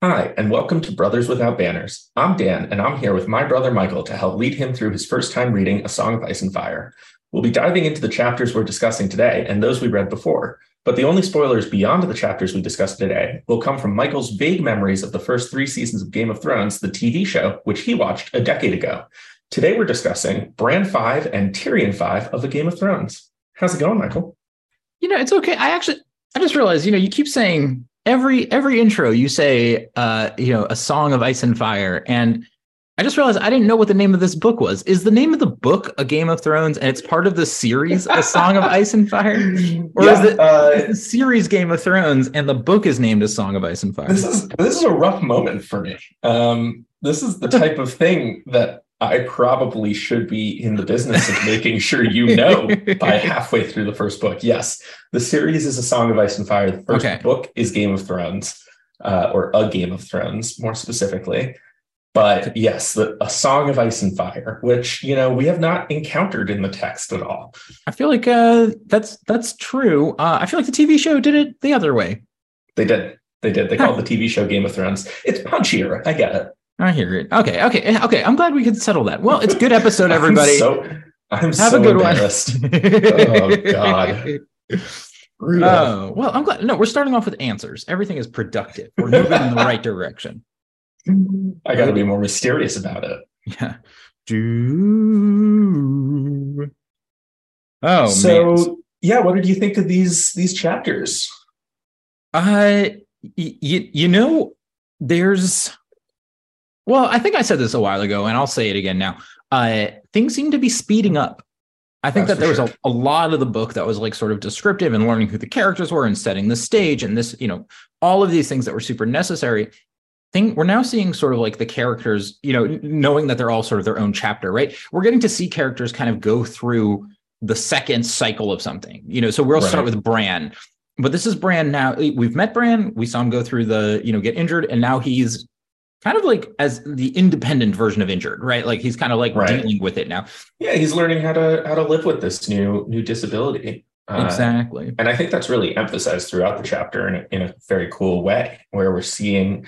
Hi, and welcome to Brothers Without Banners. I'm Dan, and I'm here with my brother Michael to help lead him through his first time reading A Song of Ice and Fire. We'll be diving into the chapters we're discussing today and those we read before, but the only spoilers beyond the chapters we discussed today will come from Michael's vague memories of the first three seasons of Game of Thrones, the TV show, which he watched a decade ago. Today we're discussing Bran 5 and Tyrion 5 of the Game of Thrones. How's it going, Michael? You know, it's okay. I actually, I just realized, you know, you keep saying every every intro you say uh you know a song of ice and fire. And i just realized i didn't know what the name of this book was. Is the name of the book a game of thrones and it's part of the series a song of ice and fire? Or yeah, is, it, uh, is the series game of thrones and the book is named a song of ice and fire? This is this is a rough moment for me. Um this is the type of thing that I probably should be in the business of making sure you know by halfway through the first book. Yes, the series is A Song of Ice and Fire. The first okay. book is Game of Thrones, uh, or A Game of Thrones, more specifically. But yes, the, A Song of Ice and Fire, which you know we have not encountered in the text at all. I feel like uh, that's that's true. Uh, I feel like the TV show did it the other way. They did. They did. They called the TV show Game of Thrones. It's punchier. I get it. I hear it. Okay, okay, eh, okay. I'm glad we could settle that. Well, it's a good episode, everybody. I'm so, I'm Have so a good one. oh God. Oh well, I'm glad. No, we're starting off with answers. Everything is productive. We're moving in the right direction. I got to be more mysterious about it. Yeah. Do. Oh, so man. yeah. What did you think of these these chapters? Uh, y- y- you know, there's well, I think I said this a while ago, and I'll say it again now. Uh, things seem to be speeding up. I think That's that there sure. was a, a lot of the book that was like sort of descriptive and learning who the characters were and setting the stage and this, you know, all of these things that were super necessary. Thing we're now seeing sort of like the characters, you know, knowing that they're all sort of their own chapter, right? We're getting to see characters kind of go through the second cycle of something, you know. So we'll right. start with Bran, but this is Bran now. We've met Bran. We saw him go through the, you know, get injured, and now he's kind of like as the independent version of injured, right? Like he's kind of like right. dealing with it now. Yeah, he's learning how to how to live with this new new disability. Uh, exactly. And I think that's really emphasized throughout the chapter in a, in a very cool way, where we're seeing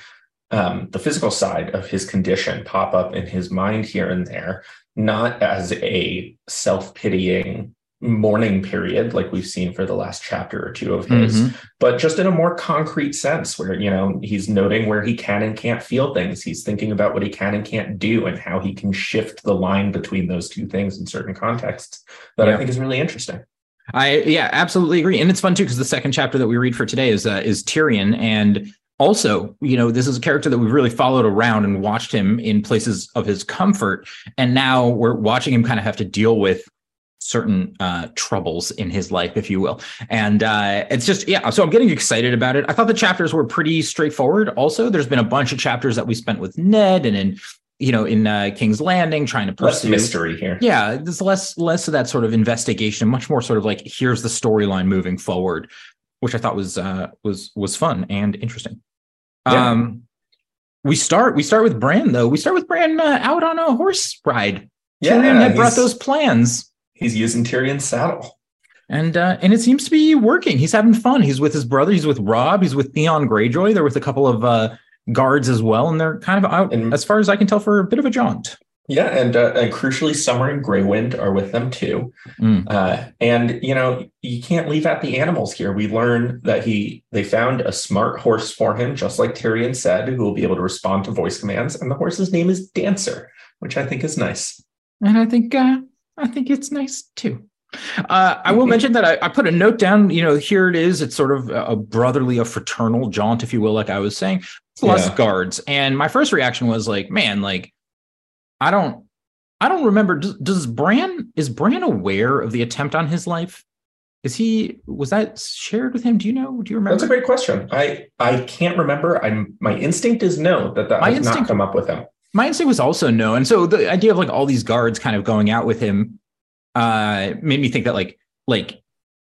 um, the physical side of his condition pop up in his mind here and there, not as a self pitying mourning period like we've seen for the last chapter or two of his mm-hmm. but just in a more concrete sense where you know he's noting where he can and can't feel things he's thinking about what he can and can't do and how he can shift the line between those two things in certain contexts that yeah. i think is really interesting i yeah absolutely agree and it's fun too because the second chapter that we read for today is uh, is tyrion and also, you know, this is a character that we've really followed around and watched him in places of his comfort. And now we're watching him kind of have to deal with certain uh, troubles in his life, if you will. And uh, it's just, yeah, so I'm getting excited about it. I thought the chapters were pretty straightforward. Also, there's been a bunch of chapters that we spent with Ned and in, you know, in uh, King's Landing trying to pursue. Less mystery here. Yeah, there's less less of that sort of investigation, much more sort of like here's the storyline moving forward, which I thought was uh, was was fun and interesting. Yeah. Um, we start we start with Bran though. We start with Bran uh, out on a horse ride. Yeah, Tyrion had brought those plans he's using Tyrion's saddle. And uh, and it seems to be working. He's having fun. He's with his brother. He's with Robb. He's with Theon Greyjoy. They're with a couple of uh, guards as well, and they're kind of out, and, as far as I can tell, for a bit of a jaunt. Yeah, and uh, and crucially, Summer and Greywind are with them too. Mm. Uh, and you know, you can't leave out the animals here. We learn that he they found a smart horse for him, just like Tyrion said, who will be able to respond to voice commands. And the horse's name is Dancer, which I think is nice. And I think uh, I think it's nice too. Uh, I will mention that I, I, put a note down. You know, here it is. It's sort of a brotherly, a fraternal jaunt, if you will, like I was saying. Plus yeah. guards, and my first reaction was like, "Man, like, I don't, I don't remember. Does, does Bran is Bran aware of the attempt on his life? Is he was that shared with him? Do you know? Do you remember? That's a great question. I I can't remember. I'm my instinct is no that that my has instinct, not come up with him my instinct was also no. And so the idea of like all these guards kind of going out with him uh made me think that like like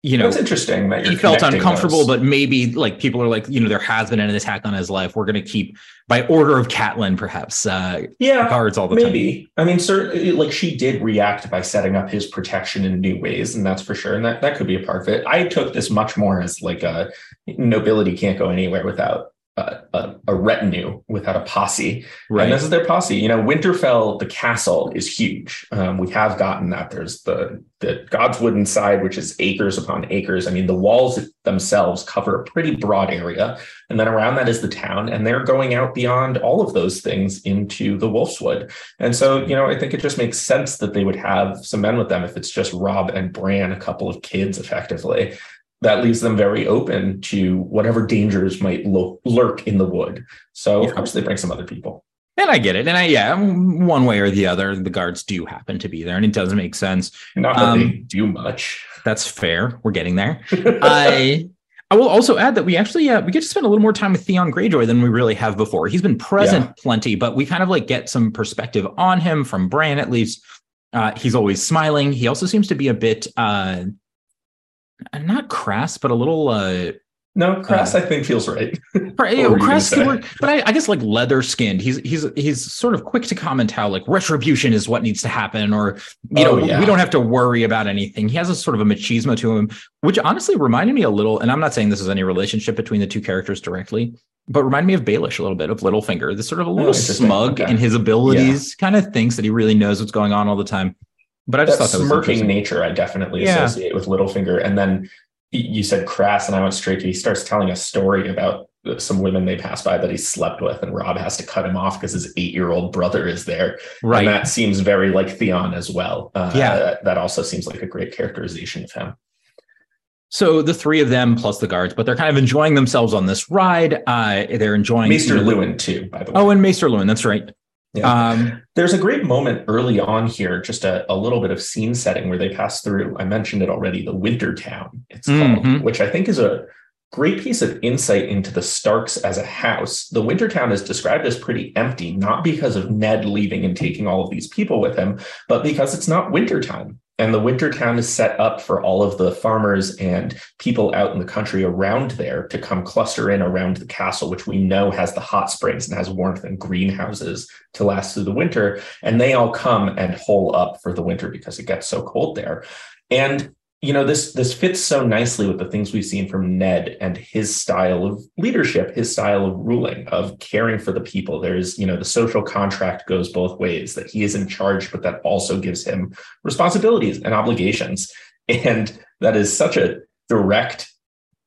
you know it's interesting that he felt uncomfortable those. but maybe like people are like you know there has been an attack on his life we're going to keep by order of Catelyn perhaps uh yeah guards all the maybe. time Maybe. i mean certainly like she did react by setting up his protection in new ways and that's for sure and that that could be a part of it i took this much more as like a nobility can't go anywhere without a, a, a, retinue, without a posse. Right. And this is their posse. You know, Winterfell, the castle is huge. Um, we have gotten that. There's the the Godswood inside, which is acres upon acres. I mean, the walls themselves cover a pretty broad area, and then around that is the town. And they're going out beyond all of those things into the Wolfswood. And so, you know, I think it just makes sense that they would have some men with them if it's just Robb and Bran, a couple of kids, effectively that leaves them very open to whatever dangers might lo- lurk in the wood. So, yeah. of course, they bring some other people. And I get it. And I, yeah, one way or the other, the guards do happen to be there, and it does make sense. Not that um, they do much. That's fair. We're getting there. I. I will also add that we actually uh, we get to spend a little more time with Theon Greyjoy than we really have before. He's been present yeah. plenty, but we kind of like get some perspective on him from Bran at least. Uh, he's always smiling. He also seems to be a bit uh, not crass, but a little uh no, crass. Uh, I think feels right. crass could work, but I, I, guess like leather skinned. He's he's he's sort of quick to comment how like retribution is what needs to happen, or you oh, know yeah. we don't have to worry about anything. He has a sort of a machismo to him, which honestly reminded me a little. And I'm not saying this is any relationship between the two characters directly, but reminded me of Baelish a little bit of Littlefinger. This sort of a little oh, smug okay. in his abilities, yeah. kind of thinks that he really knows what's going on all the time. But I just that thought that smirking nature I definitely yeah. associate with Littlefinger. And then you said crass, and I went straight to he starts telling a story about some women they pass by that he slept with, and Robb has to cut him off because his eight-year-old brother is there. Right. And that seems very like Theon as well. Uh, yeah. That also seems like a great characterization of him. So the three of them plus the guards, but they're kind of enjoying themselves on this ride. Uh, they're enjoying Maester Luwin too, by the way. Oh, and Maester Luwin, that's right. Yeah. Um, There's a great moment early on here, just a, a, little bit of scene setting where they pass through. I mentioned it already, the Winter Town, it's mm-hmm. called, which I think is a great piece of insight into the Starks as a house. The Winter Town is described as pretty empty, not because of Ned leaving and taking all of these people with him, but because it's not winter time. And the winter town is set up for all of the farmers and people out in the country around there to come cluster in around the castle, which we know has the hot springs and has warmth and greenhouses to last through the winter. And they all come and hole up for the winter because it gets so cold there. And you know this this fits so nicely with the things we've seen from Ned and his style of leadership, his style of ruling, of caring for the people. There's you know the social contract goes both ways that he is in charge, but that also gives him responsibilities and obligations, and that is such a direct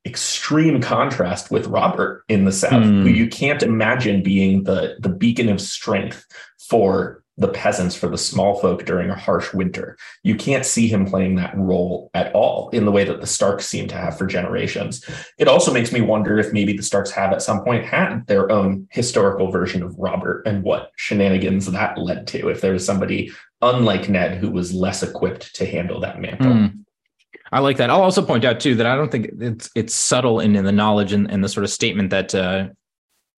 extreme contrast with Robert in the South, mm. who you can't imagine being the the beacon of strength for the peasants for the small folk during a harsh winter. You can't see him playing that role at all in the way that the Starks seem to have for generations. It also makes me wonder if maybe the Starks have at some point had their own historical version of Robert and what shenanigans that led to. If there was somebody unlike Ned who was less equipped to handle that mantle. Mm. I like that. I'll also point out too that I don't think it's it's subtle in, in the knowledge and, and the sort of statement that uh,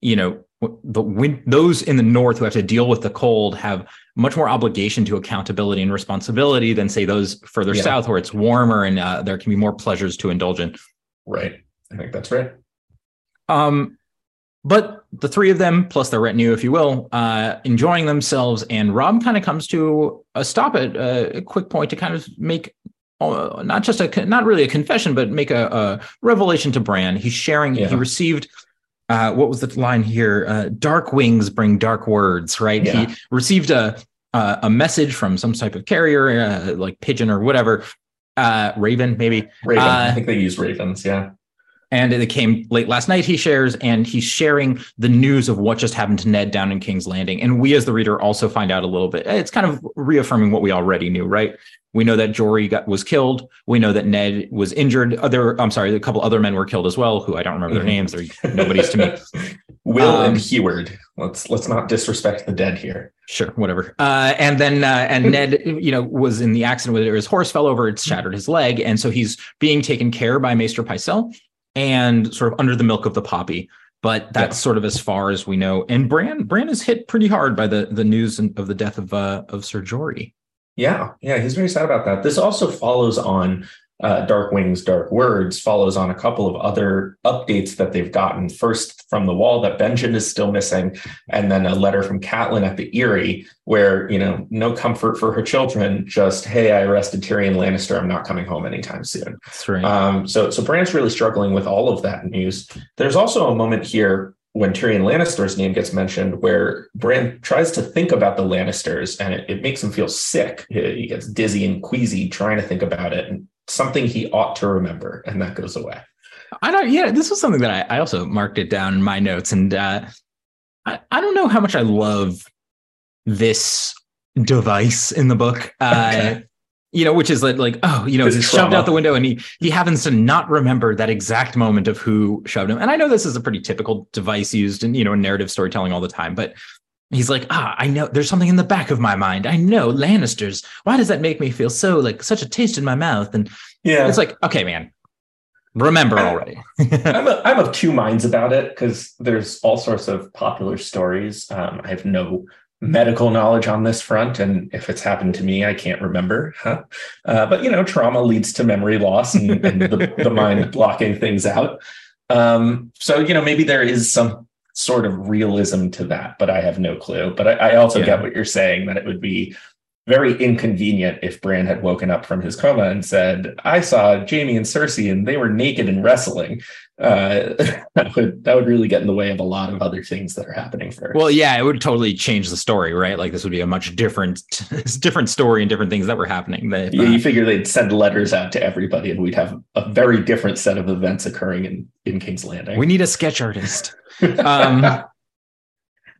you know the win- those in the north who have to deal with the cold have much more obligation to accountability and responsibility than say those further yeah. south where it's warmer and uh, there can be more pleasures to indulge in right i think that's right um but the three of them plus their retinue if you will uh enjoying themselves and rob kind of comes to a stop at uh, a quick point to kind of make uh, not just a not really a confession but make a, a revelation to bran he's sharing yeah. he received uh, what was the line here? Uh, dark wings bring dark words, right? Yeah. He received a, a, a message from some type of carrier, uh, like pigeon or whatever, uh, raven maybe. Raven. I uh, think they use ravens. Yeah. And it came late last night. He shares, and he's sharing the news of what just happened to Ned down in King's Landing. And we, as the reader, also find out a little bit. It's kind of reaffirming what we already knew, right? We know that Jory got was killed. We know that Ned was injured. Other, I'm sorry, a couple other men were killed as well, who I don't remember mm-hmm. their names. They're nobody's to me. Will um, and Heward. Let's let's not disrespect the dead here. Sure, whatever. Uh, and then uh, and Ned, you know, was in the accident where his horse fell over. It shattered his leg, and so he's being taken care by Maester Pycelle and sort of under the milk of the poppy. But that's yeah. sort of as far as we know. And Bran Bran is hit pretty hard by the the news of the death of uh, of Sir Jory. Yeah, yeah, he's very sad about that. This also follows on uh, Dark Wings, Dark Words follows on a couple of other updates that they've gotten. First, from the wall that Benjen is still missing, and then a letter from Catelyn at the Eyrie, where you know no comfort for her children. Just hey, I arrested Tyrion Lannister. I'm not coming home anytime soon. That's right. Um, so so Bran's really struggling with all of that news. There's also a moment here when Tyrion Lannister's name gets mentioned, where Bran tries to think about the Lannisters and it, it makes him feel sick. He, he gets dizzy and queasy trying to think about it, and something he ought to remember, and that goes away. I don't. Yeah, this was something that I, I also marked it down in my notes, and uh, I, I don't know how much I love this device in the book. Uh, okay. You know, which is like, like oh, you know, he's shoved out the window, and he he happens to not remember that exact moment of who shoved him. And I know this is a pretty typical device used in you know in narrative storytelling all the time, but he's like, ah, I know there's something in the back of my mind. I know Lannisters. Why does that make me feel so like such a taste in my mouth? And yeah, it's like, okay, man, remember already. I'm, a, I'm of two minds about it because there's all sorts of popular stories. Um, I have no medical knowledge on this front, and if it's happened to me, I can't remember. Huh? Uh, but you know, trauma leads to memory loss and, and the, the, mind blocking things out. Um, so you know, maybe there is some sort of realism to that, but I have no clue. But I, I also yeah. get what you're saying that it would be very inconvenient if Bran had woken up from his coma and said, "I saw Jaime and Cersei, and they were naked and wrestling." Uh, that would that would really get in the way of a lot of other things that are happening first. Well, yeah, it would totally change the story, right? Like this would be a much different, different story and different things that were happening. That, yeah, uh, you figure they'd send letters out to everybody, and we'd have a very different set of events occurring in in King's Landing. We need a sketch artist. um,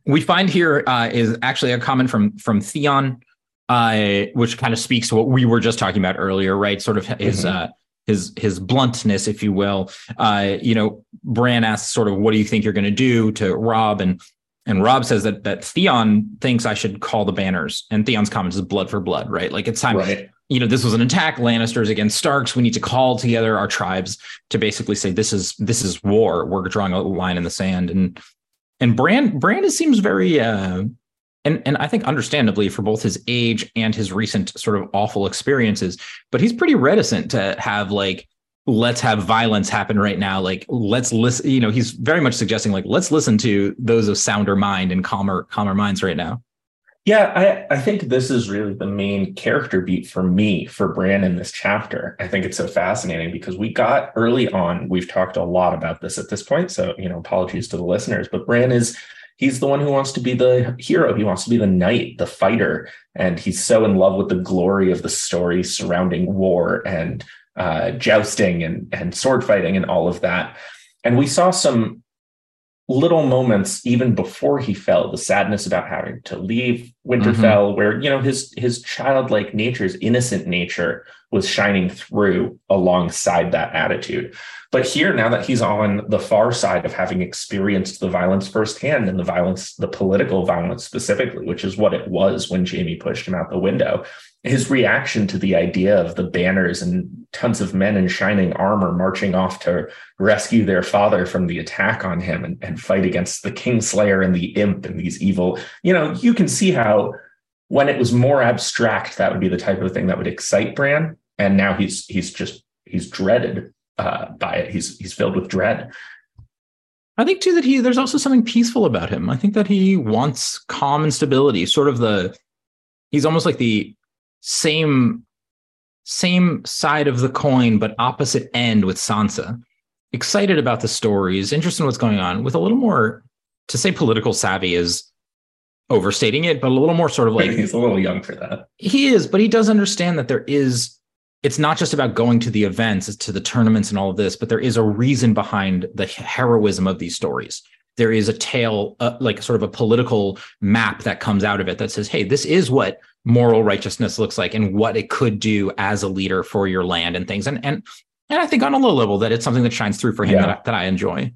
we find here uh, is actually a comment from from Theon uh, which kind of speaks to what we were just talking about earlier, right? Sort of his mm-hmm. uh, his his bluntness, if you will. Uh, you know, Bran asks, sort of, "What do you think you're going to do to Robb?" and and Robb says that that Theon thinks I should call the banners, and Theon's comment is blood for blood, right? Like it's time. Right. You know, this was an attack. Lannisters against Starks. We need to call together our tribes to basically say this is this is war. We're drawing a line in the sand, and and Brand Brand seems very uh, and and I think understandably for both his age and his recent sort of awful experiences, but he's pretty reticent to have like let's have violence happen right now. Like let's listen you know he's very much suggesting like let's listen to those of sounder mind and calmer calmer minds right now. Yeah i i think this is really the main character beat for me for bran in this chapter. I think it's so fascinating because we got early on we've talked a lot about this at this point so you know apologies to the listeners but bran is he's the one who wants to be the hero. He wants to be the knight, the fighter. And he's so in love with the glory of the story surrounding war and uh, jousting and, and sword fighting and all of that. And we saw some little moments even before he fell the sadness about having to leave winterfell mm-hmm. where you know his his childlike nature his innocent nature was shining through alongside that attitude but here now that he's on the far side of having experienced the violence firsthand and the violence the political violence specifically which is what it was when Jaime pushed him out the window his reaction to the idea of the banners and tons of men in shining armor marching off to rescue their father from the attack on him and, and fight against the kingslayer and the imp and these evil you know you can see how when it was more abstract that would be the type of thing that would excite bran. And now he's he's just he's dreaded uh, by it he's he's filled with dread I think too that he there's also something peaceful about him. I think that he wants calm and stability, sort of the he's almost like the same same side of the coin but opposite end with Sansa. Excited about the stories, interested in what's going on, with a little more to say political savvy is overstating it, but a little more sort of like he's a little young for that. He is, but he does understand that there is it's not just about going to the events, to the tournaments and all of this, but there is a reason behind the heroism of these stories. There is a tale, uh, like sort of a political map that comes out of it that says, hey, this is what moral righteousness looks like and what it could do as a leader for your land and things. And and and I think on a low level that it's something that shines through for him yeah. that, I, that I enjoy.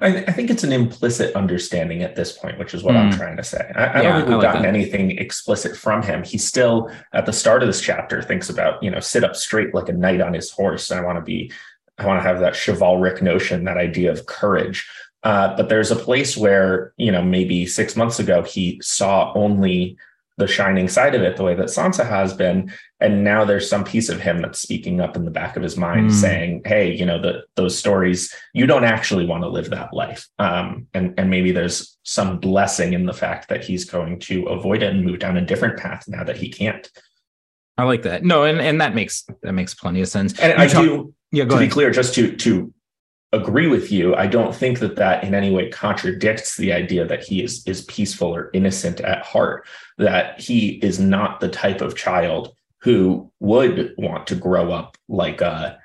I, I, think it's an implicit understanding at this point, which is what mm. I'm trying to say. I, I yeah, don't think we've like gotten that. anything explicit from him. He still, at the start of this chapter, thinks about, you know, sit up straight like a knight on his horse. I want to be, I want to have that chivalric notion, that idea of courage. Uh, but there's a place where, you know, maybe six months ago, he saw only the shining side of it the way that Sansa has been. And now there's some piece of him that's speaking up in the back of his mind mm. saying, Hey, you know, the, those stories, you don't actually want to live that life. Um, and, and maybe there's some blessing in the fact that he's going to avoid it and move down a different path now that he can't. I like that. No, and, and that makes, that makes plenty of sense. And you I talk, do, yeah, go to ahead. be clear, just to, to agree with you. I don't think that that in any way contradicts the idea that he is is peaceful or innocent at heart. That he is not the type of child who would want to grow up like a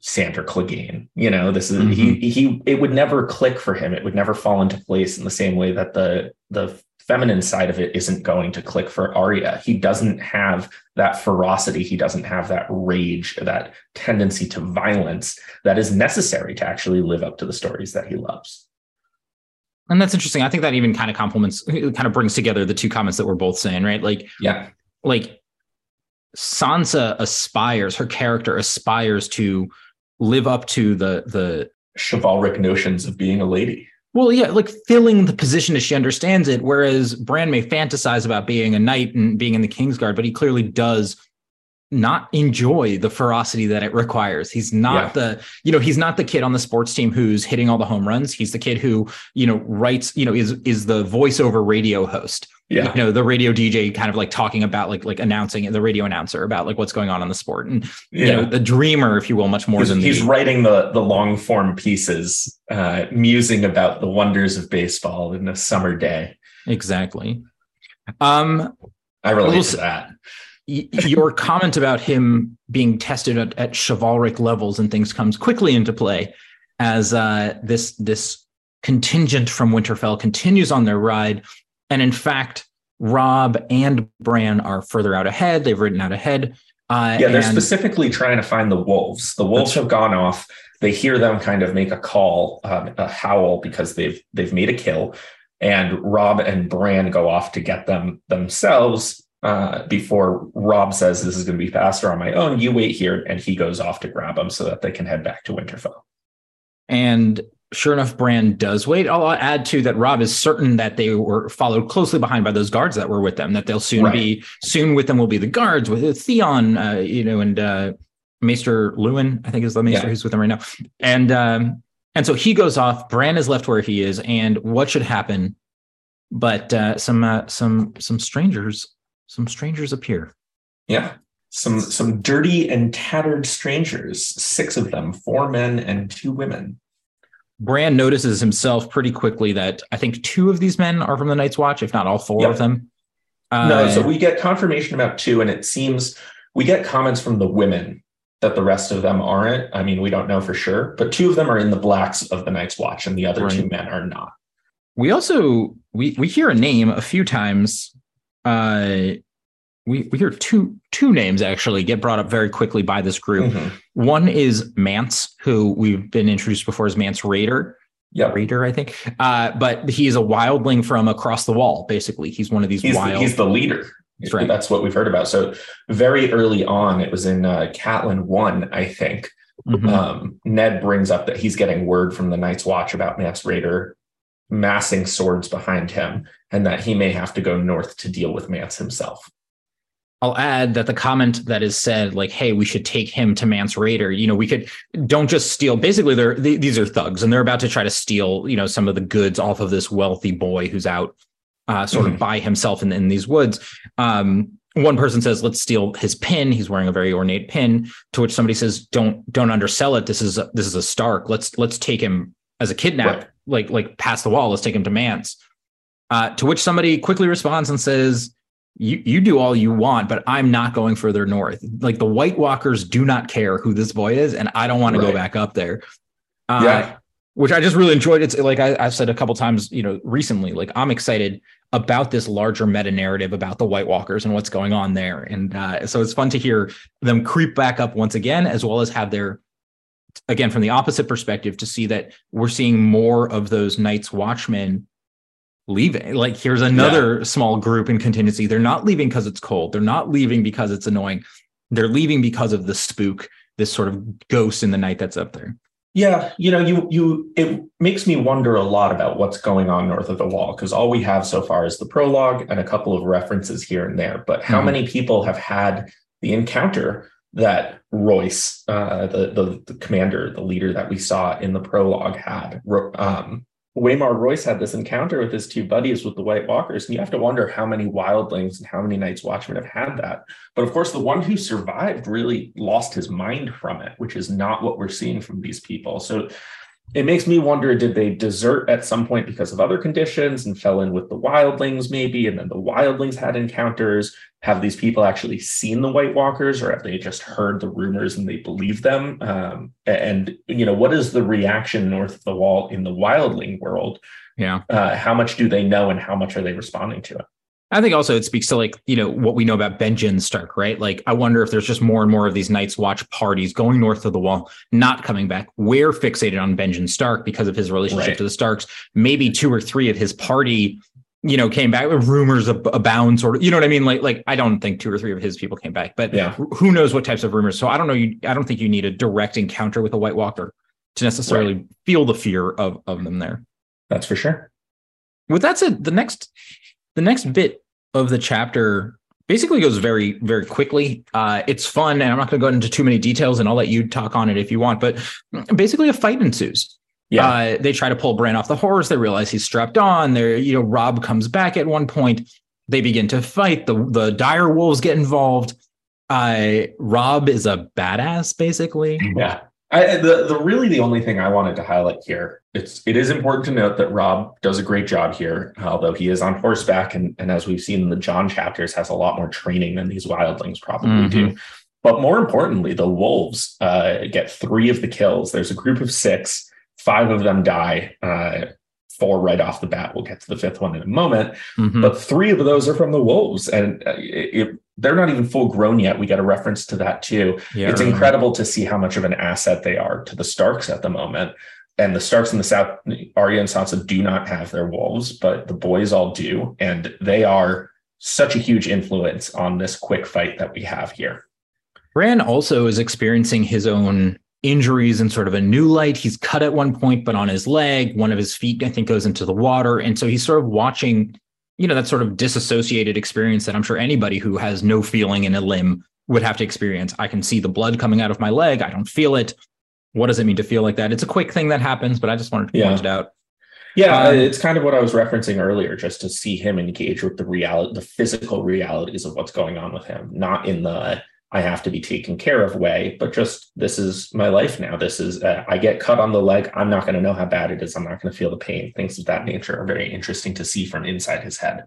Sandor Clegane. You know, this is mm-hmm. he he. It would never click for him. It would never fall into place in the same way that the the feminine side of it isn't going to click for Arya. He doesn't have that ferocity. He doesn't have that rage, that tendency to violence that is necessary to actually live up to the stories that he loves. And that's interesting. I think that even kind of complements, kind of brings together the two comments that we're both saying, right? Like, yeah, like Sansa aspires, her character aspires to live up to the the chivalric notions of being a lady. Well, yeah, like filling the position as she understands it. Whereas Bran may fantasize about being a knight and being in the Kingsguard, but he clearly does not enjoy the ferocity that it requires. He's not yeah. the, you know, he's not the kid on the sports team who's hitting all the home runs. He's the kid who, you know, writes, you know, is is the voiceover radio host yeah. you know the radio dj kind of like talking about like like announcing the radio announcer about like what's going on in the sport and yeah. you know the dreamer if you will much more he's, than he's the, writing the the long form pieces uh musing about the wonders of baseball in a summer day exactly um i relate to that your comment about him being tested at, at chivalric levels and things comes quickly into play as uh this this contingent from winterfell continues on their ride and in fact, Robb and Bran are further out ahead. They've ridden out ahead. Uh, yeah, they're specifically trying to find the wolves. The wolves have gone off. They hear them kind of make a call, um, a howl because they've they've made a kill, and Robb and Bran go off to get them themselves. Uh, before Robb says, "This is going to be faster on my own," you wait here, and he goes off to grab them so that they can head back to Winterfell. And sure enough, Bran does wait. I'll add to that. Robb is certain that they were followed closely behind by those guards that were with them. That they'll soon right. be soon with them will be the guards with Theon, uh, you know, and uh, Maester Luwin, I think is the Maester yeah. who's with them right now. And um, and so he goes off. Bran is left where he is, and what should happen? But uh, some uh, some some strangers some strangers appear. Yeah, some some dirty and tattered strangers. Six of them, four men and two women. Bran notices himself pretty quickly that I think two of these men are from the Night's Watch, if not all four yep. of them. Uh, no, so we get confirmation about two, and it seems we get comments from the women that the rest of them aren't. I mean, we don't know for sure, but two of them are in the blacks of the Night's Watch, and the other right. two men are not. We also we we hear a name a few times. Uh, we we hear two two names actually get brought up very quickly by this group. Mm-hmm. One is Mance, who we've been introduced before as Mance Rayder. Yeah, Rayder, I think. Uh, but he's a wildling from across the wall. Basically, he's one of these he's wild. He's the leader. That's right. That's what we've heard about. So very early on, it was in uh, Catelyn one, I think. Mm-hmm. Um, Ned brings up that he's getting word from the Night's Watch about Mance Rayder massing swords behind him, and that he may have to go north to deal with Mance himself. I'll add that the comment that is said, like, "Hey, we should take him to Mance Rayder." You know, we could don't just steal. Basically, they're they, these are thugs, and they're about to try to steal, you know, some of the goods off of this wealthy boy who's out, uh, sort mm-hmm. of by himself in, in these woods. Um, one person says, "Let's steal his pin." He's wearing a very ornate pin. To which somebody says, "Don't don't undersell it. This is a, this is a Stark. Let's let's take him as a kidnap, right. Like like past the wall. Let's take him to Mance." Uh, to which somebody quickly responds and says you you do all you want, but I'm not going further north. Like the White Walkers do not care who this boy is, and I don't want right. to go back up there. Uh, yeah. Which I just really enjoyed. It's like I, have said a couple times, you know, recently. Like I'm excited about this larger meta narrative about the White Walkers and what's going on there, and uh, so it's fun to hear them creep back up once again, as well as have their again from the opposite perspective to see that we're seeing more of those Night's Watchmen leaving. Like here's another yeah. small group in contingency. They're not leaving because it's cold. They're not leaving because it's annoying. They're leaving because of the spook, this sort of ghost in the night that's up there. Yeah, you know, you you it makes me wonder a lot about what's going on north of the wall because all we have so far is the prologue and a couple of references here and there. But how mm-hmm. many people have had the encounter that Royce, uh, the, the, the commander, the leader that we saw in the prologue, had? Um, Waymar Royce had this encounter with his two buddies with the White Walkers, and you have to wonder how many wildlings and how many Night's Watchmen have had that. But of course, the one who survived really lost his mind from it, which is not what we're seeing from these people. So it makes me wonder did they desert at some point because of other conditions and fell in with the wildlings maybe and then the wildlings had encounters have these people actually seen the white walkers or have they just heard the rumors and they believe them um, and you know what is the reaction north of the wall in the wildling world yeah uh, how much do they know and how much are they responding to it I think also it speaks to like, you know, what we know about Benjen Stark, right? Like, I wonder if there's just more and more of these Night's Watch parties going north of the wall, not coming back. We're fixated on Benjen Stark because of his relationship right. to the Starks. Maybe two or three of his party, you know, came back with rumors abound, sort of, you know what I mean? Like, like I don't think two or three of his people came back, but yeah. who knows what types of rumors. So I don't know. You, I don't think you need a direct encounter with a White Walker to necessarily right. feel the fear of, of them there. That's for sure. With that said, the next the next bit of the chapter basically goes very very quickly uh, it's fun and i'm not going to go into too many details and i'll let you talk on it if you want but basically a fight ensues yeah. Uh, they try to pull Bran off the horse. They realize he's strapped on. There, you know, Robb comes back at one point. They begin to fight. The the dire wolves get involved. Uh, Robb is a badass, basically. Yeah. I, the the really the only thing I wanted to highlight here it's it is important to note that Robb does a great job here, although he is on horseback and and as we've seen in the Jon chapters has a lot more training than these wildlings probably mm-hmm. do. But more importantly, the wolves uh, get three of the kills. There's a group of six, five of them die. Uh, four right off the bat. We'll get to the fifth one in a moment. Mm-hmm. But three of those are from the wolves, and uh, it, it, they're not even full grown yet. We get a reference to that too. Yeah, it's right. incredible to see how much of an asset they are to the Starks at the moment. And the Starks in the South, Arya and Sansa do not have their wolves, but the boys all do, and they are such a huge influence on this quick fight that we have here. Bran also is experiencing his own injuries in sort of a new light. He's cut at one point, but on his leg, one of his feet, I think, goes into the water. And so he's sort of watching you know that sort of disassociated experience that i'm sure anybody who has no feeling in a limb would have to experience i can see the blood coming out of my leg i don't feel it what does it mean to feel like that it's a quick thing that happens but i just wanted to yeah. point it out yeah um, it's kind of what i was referencing earlier just to see him engage with the reality the physical realities of what's going on with him not in the I have to be taken care of way, but just this is my life now. This is, uh, I get cut on the leg. I'm not going to know how bad it is. I'm not going to feel the pain. Things of that nature are very interesting to see from inside his head.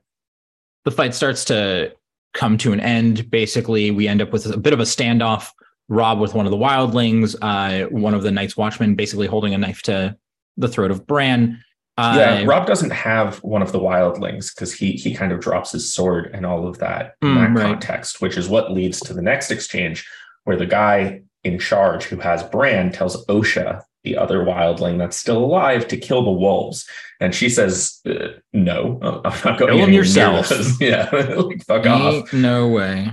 The fight starts to come to an end. Basically, we end up with a bit of a standoff. Robb with one of the wildlings, uh, one of the Night's Watchmen, basically holding a knife to the throat of Bran. Yeah, Robb doesn't have one of the wildlings because he he kind of drops his sword and all of that in mm, that right. context, which is what leads to the next exchange where the guy in charge who has Bran tells Osha, the other wildling that's still alive, to kill the wolves, and she says, uh, "No, I'm not going. To kill them yourself. yeah, like, fuck Ain't off. No way."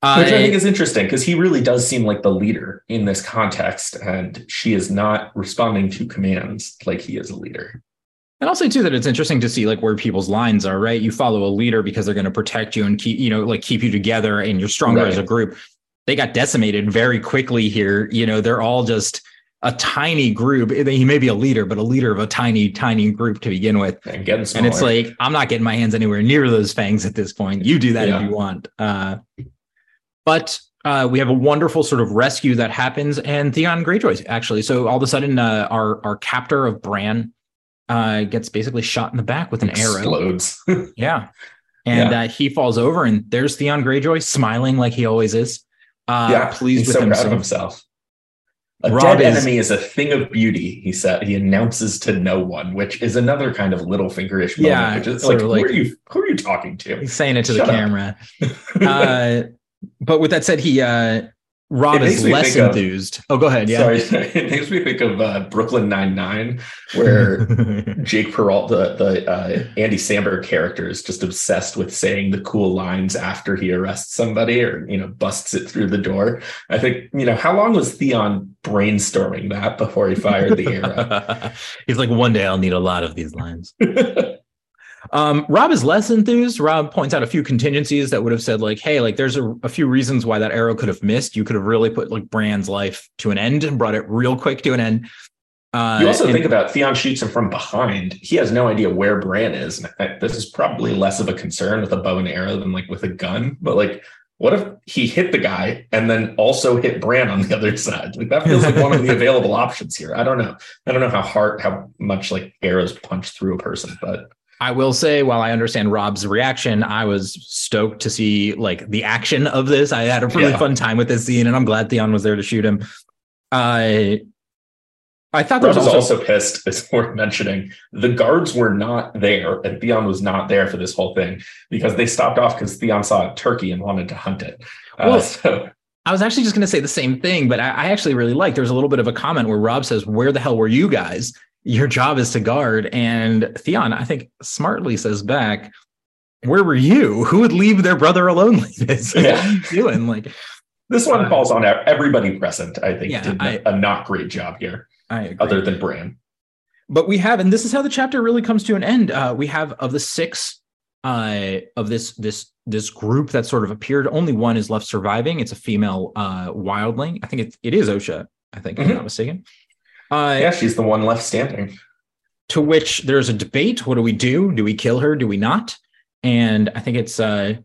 Which I think is interesting because he really does seem like the leader in this context, and she is not responding to commands like he is a leader. And I'll say too that it's interesting to see like where people's lines are, right? You follow a leader because they're going to protect you and keep, you know, like keep you together and you're stronger right. as a group. They got decimated very quickly here. You know, they're all just a tiny group. He may be a leader, but a leader of a tiny, tiny group to begin with. And, and it's like, I'm not getting my hands anywhere near those fangs at this point. You do that yeah. if you want. Uh, but uh, we have a wonderful sort of rescue that happens, and Theon Greyjoy actually. So all of a sudden, uh, our our captor of Bran uh, gets basically shot in the back with an Explodes. arrow. yeah, and yeah. Uh, he falls over, and there's Theon Greyjoy smiling like he always is. Uh, yeah, pleased with so himself. proud of himself. A Robb dead is, enemy is a thing of beauty, he said. He announces to no one, which is another kind of Littlefingerish moment. Yeah, which is like, like, who are you? Who are you talking to? He's saying it to Shut the camera. uh, but with that said, he uh Robb is less enthused. Of, oh, go ahead. Yeah. Sorry, it makes me think of uh, Brooklyn Nine Nine, where Jake Peralta, the, the uh, Andy Samberg character, is just obsessed with saying the cool lines after he arrests somebody or you know busts it through the door. I think you know how long was Theon brainstorming that before he fired the arrow? He's like, one day I'll need a lot of these lines. Um, Robb is less enthused. Robb points out a few contingencies that would have said, like, hey, like there's a, a, few reasons why that arrow could have missed. You could have really put like Bran's life to an end and brought it real quick to an end. Uh, you also and, think about Theon shoots him from behind. He has no idea where Bran is. And this is probably less of a concern with a bow and arrow than like with a gun. But like what if he hit the guy and then also hit Bran on the other side? Like that feels like one of the available options here. I don't know. I don't know how hard, how much like arrows punch through a person, but I will say, while I understand Robb's reaction, I was stoked to see like the action of this. I had a really yeah. fun time with this scene, and I'm glad Theon was there to shoot him. I I thought there was also, also pissed. It's worth mentioning. The guards were not there, and Theon was not there for this whole thing because they stopped off because Theon saw a turkey and wanted to hunt it. Uh, well, uh, so I was actually just going to say the same thing, but I, I actually really like. There's a little bit of a comment where Robb says, "Where the hell were you guys?" Your job is to guard. And Theon, I think, smartly says back, Where were you? Who would leave their brother alone like this? Yeah. What are you doing? Like this one uh, falls on everybody present, I think, yeah, did I, a not great job here. I agree. Other than Bran. But we have, and this is how the chapter really comes to an end. Uh, we have of the six uh, of this this this group that sort of appeared, only one is left surviving. It's a female uh, wildling. I think it, it is Osha. I think, mm-hmm. if I'm not mistaken. Uh, yeah, she's the one left standing. To which there's a debate. What do we do? Do we kill her? Do we not? And I think it's uh,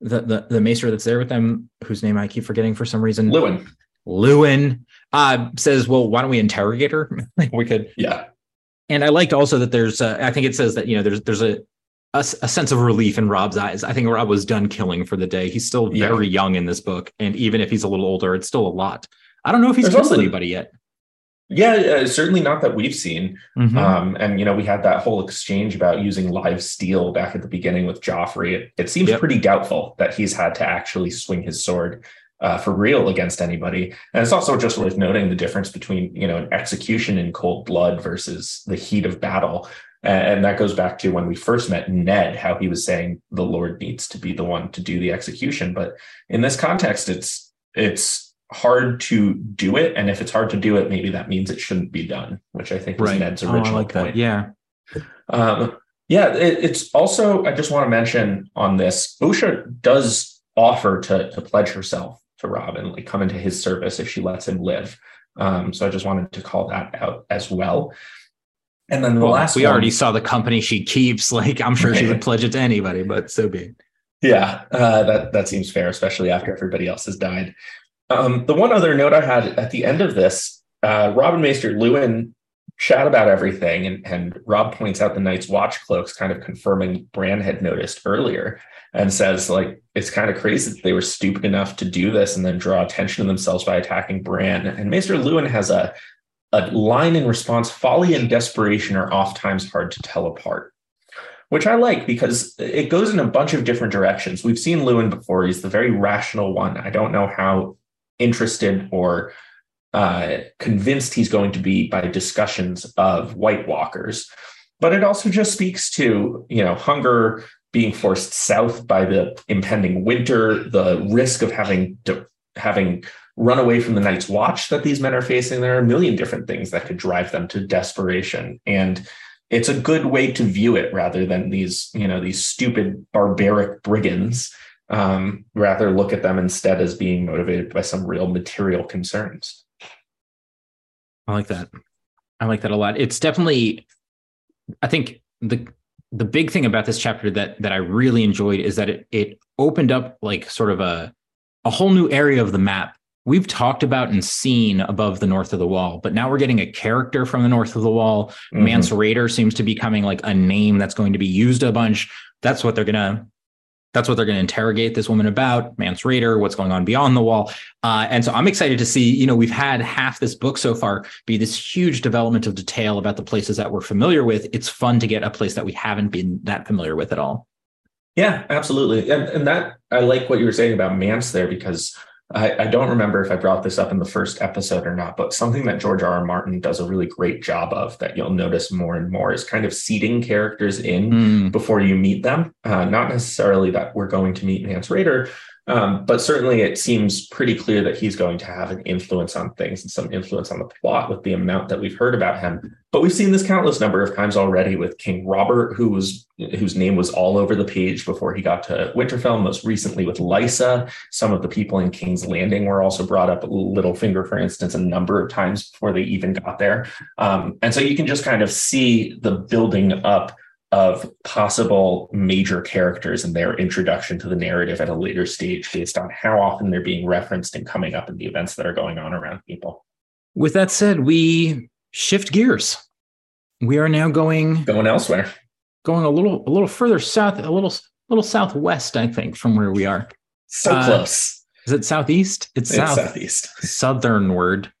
the the the maester that's there with them, whose name I keep forgetting for some reason. Luwin. Luwin uh, says, "Well, why don't we interrogate her? we could." Yeah. And I liked also that there's. Uh, I think it says that you know there's there's a, a, a sense of relief in Robb's eyes. I think Robb was done killing for the day. He's still very yeah. young in this book, and even if he's a little older, it's still a lot. I don't know if he's there's killed anybody yet. Yeah, uh, certainly not that we've seen. Mm-hmm. Um, and you know, we had that whole exchange about using live steel back at the beginning with Joffrey. It, it seems yep. pretty doubtful that he's had to actually swing his sword uh, for real against anybody. And it's also just worth noting the difference between you know an execution in cold blood versus the heat of battle. And that goes back to when we first met Ned, how he was saying the Lord needs to be the one to do the execution. But in this context, it's it's hard to do it. And if it's hard to do it, maybe that means it shouldn't be done, which I think was right. Ned's original oh, like point. That. Yeah. Um, yeah, it, it's also, I just want to mention on this, Osha does offer to, to pledge herself to Robin, like come into his service if she lets him live. Um, so I just wanted to call that out as well. And then the well, last we one, already saw the company she keeps. Like I'm sure she would pledge it to anybody, but so be it. Yeah, uh, that that seems fair, especially after everybody else has died. Um, the one other note I had at the end of this, uh, Robin Maester Luwin chat about everything, and, and Robb points out the Night's Watch cloaks, kind of confirming Bran had noticed earlier, and says like it's kind of crazy that they were stupid enough to do this and then draw attention to themselves by attacking Bran. And Maester Luwin has a a line in response: "Folly and desperation are oftentimes hard to tell apart." which I like because it goes in a bunch of different directions. We've seen Luwin before. He's the very rational one. I don't know how interested or uh, convinced he's going to be by discussions of White Walkers. But it also just speaks to, you know, hunger being forced south by the impending winter, the risk of having having run away from the Night's Watch that these men are facing. There are a million different things that could drive them to desperation. And it's a good way to view it rather than these, you know, these stupid barbaric brigands um, rather look at them instead as being motivated by some real material concerns. I like that. I like that a lot. It's definitely, I think the the big thing about this chapter that that I really enjoyed is that it it opened up like sort of a a whole new area of the map. We've talked about and seen above the north of the wall, but now we're getting a character from the north of the wall. Mm-hmm. Mance Rayder seems to be coming like a name that's going to be used a bunch. That's what they're gonna that's what they're going to interrogate this woman about, Mance Rayder, what's going on beyond the wall. Uh, and so I'm excited to see, you know, we've had half this book so far be this huge development of detail about the places that we're familiar with. It's fun to get a place that we haven't been that familiar with at all. Yeah, absolutely. And, and that I like what you were saying about Mance there because I, I, don't remember if I brought this up in the first episode or not, but something that George R. R. Martin does a really great job of that you'll notice more and more is kind of seeding characters in mm. before you meet them. Uh, not necessarily that we're going to meet Mance Rayder, um, but certainly it seems pretty clear that he's going to have an influence on things and some influence on the plot with the amount that we've heard about him. But we've seen this countless number of times already with King Robert, who was whose name was all over the page before he got to Winterfell. Most recently with Lysa, some of the people in King's Landing were also brought up. Littlefinger, for instance, a number of times before they even got there. Um, and so you can just kind of see the building up of possible major characters and their introduction to the narrative at a later stage based on how often they're being referenced and coming up in the events that are going on around people. With that said, we shift gears. We are now going going elsewhere. Going a little a little further south, a little little southwest, I think, from where we are. So uh, close. Is it southeast? It's, it's south. southeast. Southernward.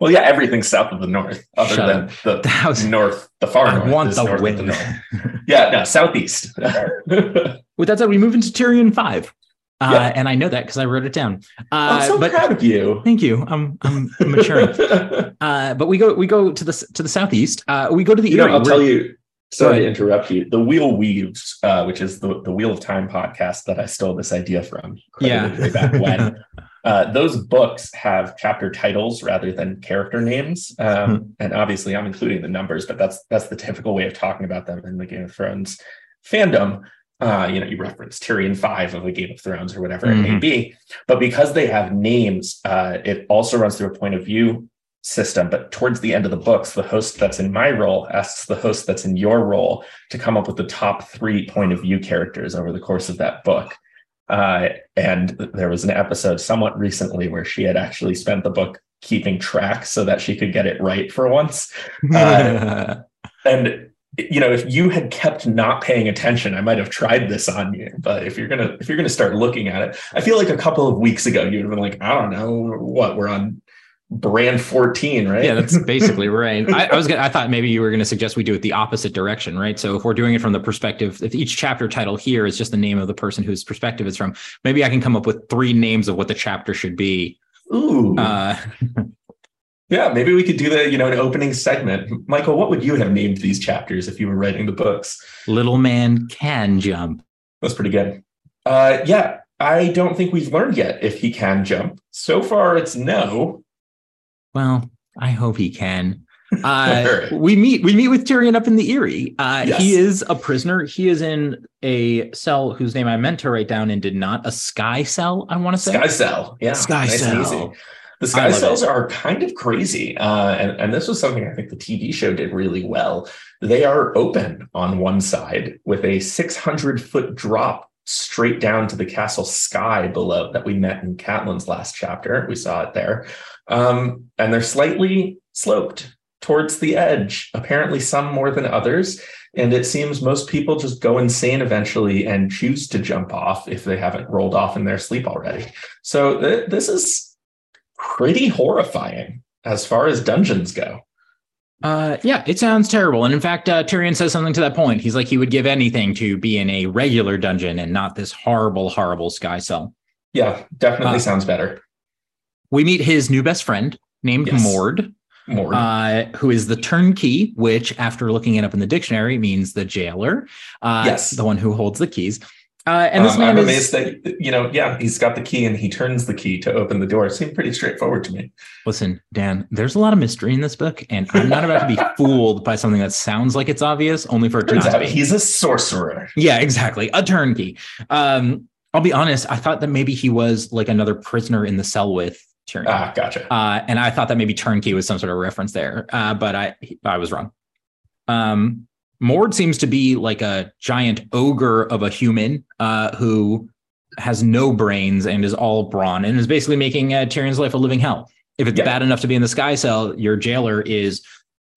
Well, yeah, everyth's south of the north, other Shut than up. the was, north, the far I north. want the wind. The yeah, no, southeast. With that said, we move into Tyrion five. Uh, yeah. and I know that because I wrote it down. Uh, I'm so but, proud of you. Thank you. I'm I'm maturing. uh, but we go we go to the to the southeast. Uh, we go to the. You know, I'll tell you. Sorry to interrupt you. The Wheel Weaves, uh, which is the the Wheel of Time podcast that I stole this idea from. Yeah, way back when. Uh, those books have chapter titles rather than character names, um, hmm. and obviously I'm including the numbers, but that's that's the typical way of talking about them in the Game of Thrones fandom. Uh, you know, you reference Tyrion five of the Game of Thrones or whatever mm-hmm. it may mm-hmm. be, but because they have names, uh, it also runs through a point of view system. But towards the end of the books, the host that's in my role asks the host that's in your role to come up with the top three point of view characters over the course of that book. Uh, and there was an episode somewhat recently where she had actually spent the book keeping track so that she could get it right for once. Uh, and you know, if you had kept not paying attention, I might have tried this on you. But if you're gonna if you're gonna start looking at it, I feel like a couple of weeks ago you'd have been like, I don't know what we're on brand 14 right? Yeah that's basically right. I, I, was gonna i thought maybe you were going to suggest we do it the opposite direction right? So if we're doing it from the perspective if each chapter title here is just the name of the person whose perspective it's from maybe i can come up with three names of what the chapter should be. Ooh. Uh, yeah maybe we could do the you know an opening segment. Michael what would you have named these chapters if you were writing the books? Little man can jump. That's pretty good. Uh yeah i don't think we've learned yet if he can jump. So far it's no well, I hope he can. Uh, we meet we meet with Tyrion up in the Eyrie. Uh, yes. He is a prisoner. He is in a cell whose name I meant to write down and did not. A sky cell, I want to say. Sky cell, yeah, sky nice cell. The sky cells it. are kind of crazy, uh, and and this was something I think the TV show did really well. They are open on one side with a 600 foot drop straight down to the castle sky below that we met in Catelyn's last chapter. We saw it there. Um, and they're slightly sloped towards the edge, apparently some more than others. And it seems most people just go insane eventually and choose to jump off if they haven't rolled off in their sleep already. So th- this is pretty horrifying as far as dungeons go. Uh, yeah, it sounds terrible. And in fact, uh, Tyrion says something to that point. He's like, he would give anything to be in a regular dungeon and not this horrible, horrible sky cell. Yeah, definitely uh, sounds better we meet his new best friend named yes. Mord. Mord. Uh, who is the turnkey, which, after looking it up in the dictionary, means the jailer. Uh, yes, the one who holds the keys. Uh, and this um, man I'm is, amazed that you know, yeah, he's got the key and he turns the key to open the door. It seemed pretty straightforward to me. Listen, Dan, there's a lot of mystery in this book, and I'm not about to be fooled by something that sounds like it's obvious, only for it to not out, He's a sorcerer. Yeah, exactly, a turnkey. Um, I'll be honest. I thought that maybe he was like another prisoner in the cell with Turnkey. Ah, gotcha. Uh, and I thought that maybe Turnkey was some sort of reference there, uh, but I I was wrong. Um, Mord seems to be like a giant ogre of a human uh, who has no brains and is all brawn and is basically making uh, Tyrion's life a living hell. If it's yeah. bad enough to be in the sky cell, your jailer is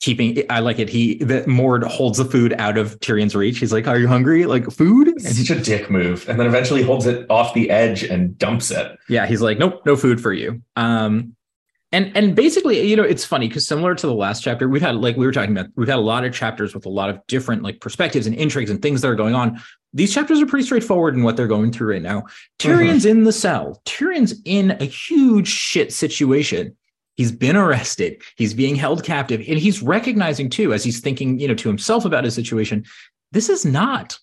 keeping I like it. He that Mord holds the food out of Tyrion's reach. He's like, Are you hungry? Like food? And such a dick move. And then eventually holds it off the edge and dumps it. Yeah, he's like, Nope, no food for you. Um and and basically, you know, it's funny because similar to the last chapter, we've had like we were talking about, we've had a lot of chapters with a lot of different like perspectives and intrigues and things that are going on. These chapters are pretty straightforward in what they're going through right now. Tyrion's mm-hmm. in the cell. Tyrion's in a huge shit situation He's been arrested. He's being held captive. And he's recognizing too, as he's thinking, you know, to himself about his situation, this is not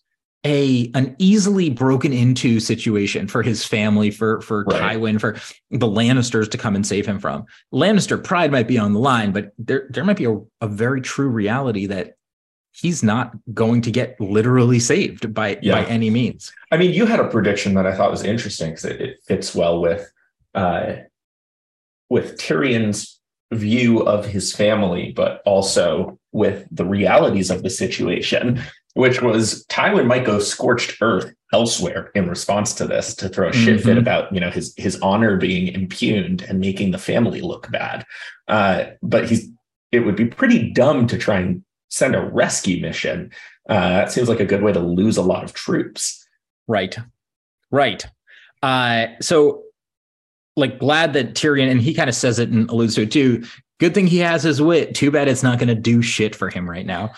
a an easily broken into situation for his family, for for right. Tywin, for the Lannisters to come and save him from. Lannister pride might be on the line, but there there might be a, a very true reality that he's not going to get literally saved by yeah. by any means. I mean, you had a prediction that I thought was interesting because it, it, fits well with uh, with Tyrion's view of his family, but also with the realities of the situation, which was Tywin might go scorched earth elsewhere in response to this to throw a shit fit Mhm. about you know his his honor being impugned and making the family look bad. Uh, but he's it would be pretty dumb to try and send a rescue mission. Uh, that seems like a good way to lose a lot of troops. Right. Right. Uh, so like glad that Tyrion and he kind of says it and alludes to it too. Good thing he has his wit. Too bad it's not going to do shit for him right now.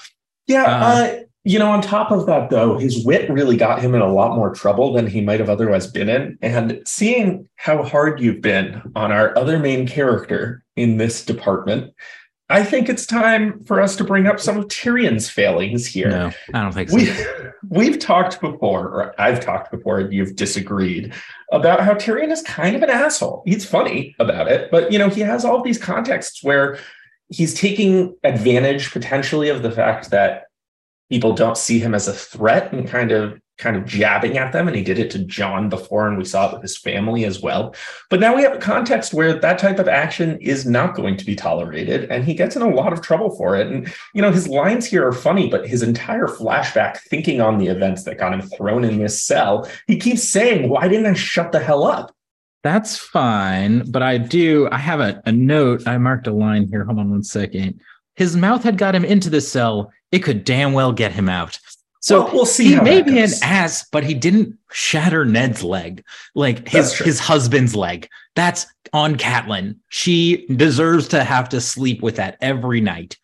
Yeah, Uh, uh, you know, on top of that, though, his wit really got him in a lot more trouble than he might have otherwise been in. And seeing how hard you've been on our other main character in this department, I think it's time for us to bring up some of Tyrion's failings here. No, I don't think so. We we've talked before, or I've talked before, and you've disagreed about how Tyrion is kind of an asshole. He's funny about it, but you know, he has all these contexts where he's taking advantage potentially of the fact that people don't see him as a threat and kind of kind of jabbing at them and he did it to Jon before and we saw it with his family as well but now we have a context where that type of action is not going to be tolerated and he gets in a lot of trouble for it and you know his lines here are funny but his entire flashback thinking on the events that got him thrown in this cell he keeps saying why didn't I shut the hell up That's fine, but I do. I have a, a note. I marked a line here. Hold on one second. His mouth had got him into the cell. It could damn well get him out. So Well, we'll see he may be an ass, but he didn't shatter Ned's leg, like his his husband's leg. That's on Catelyn. She deserves to have to sleep with that every night.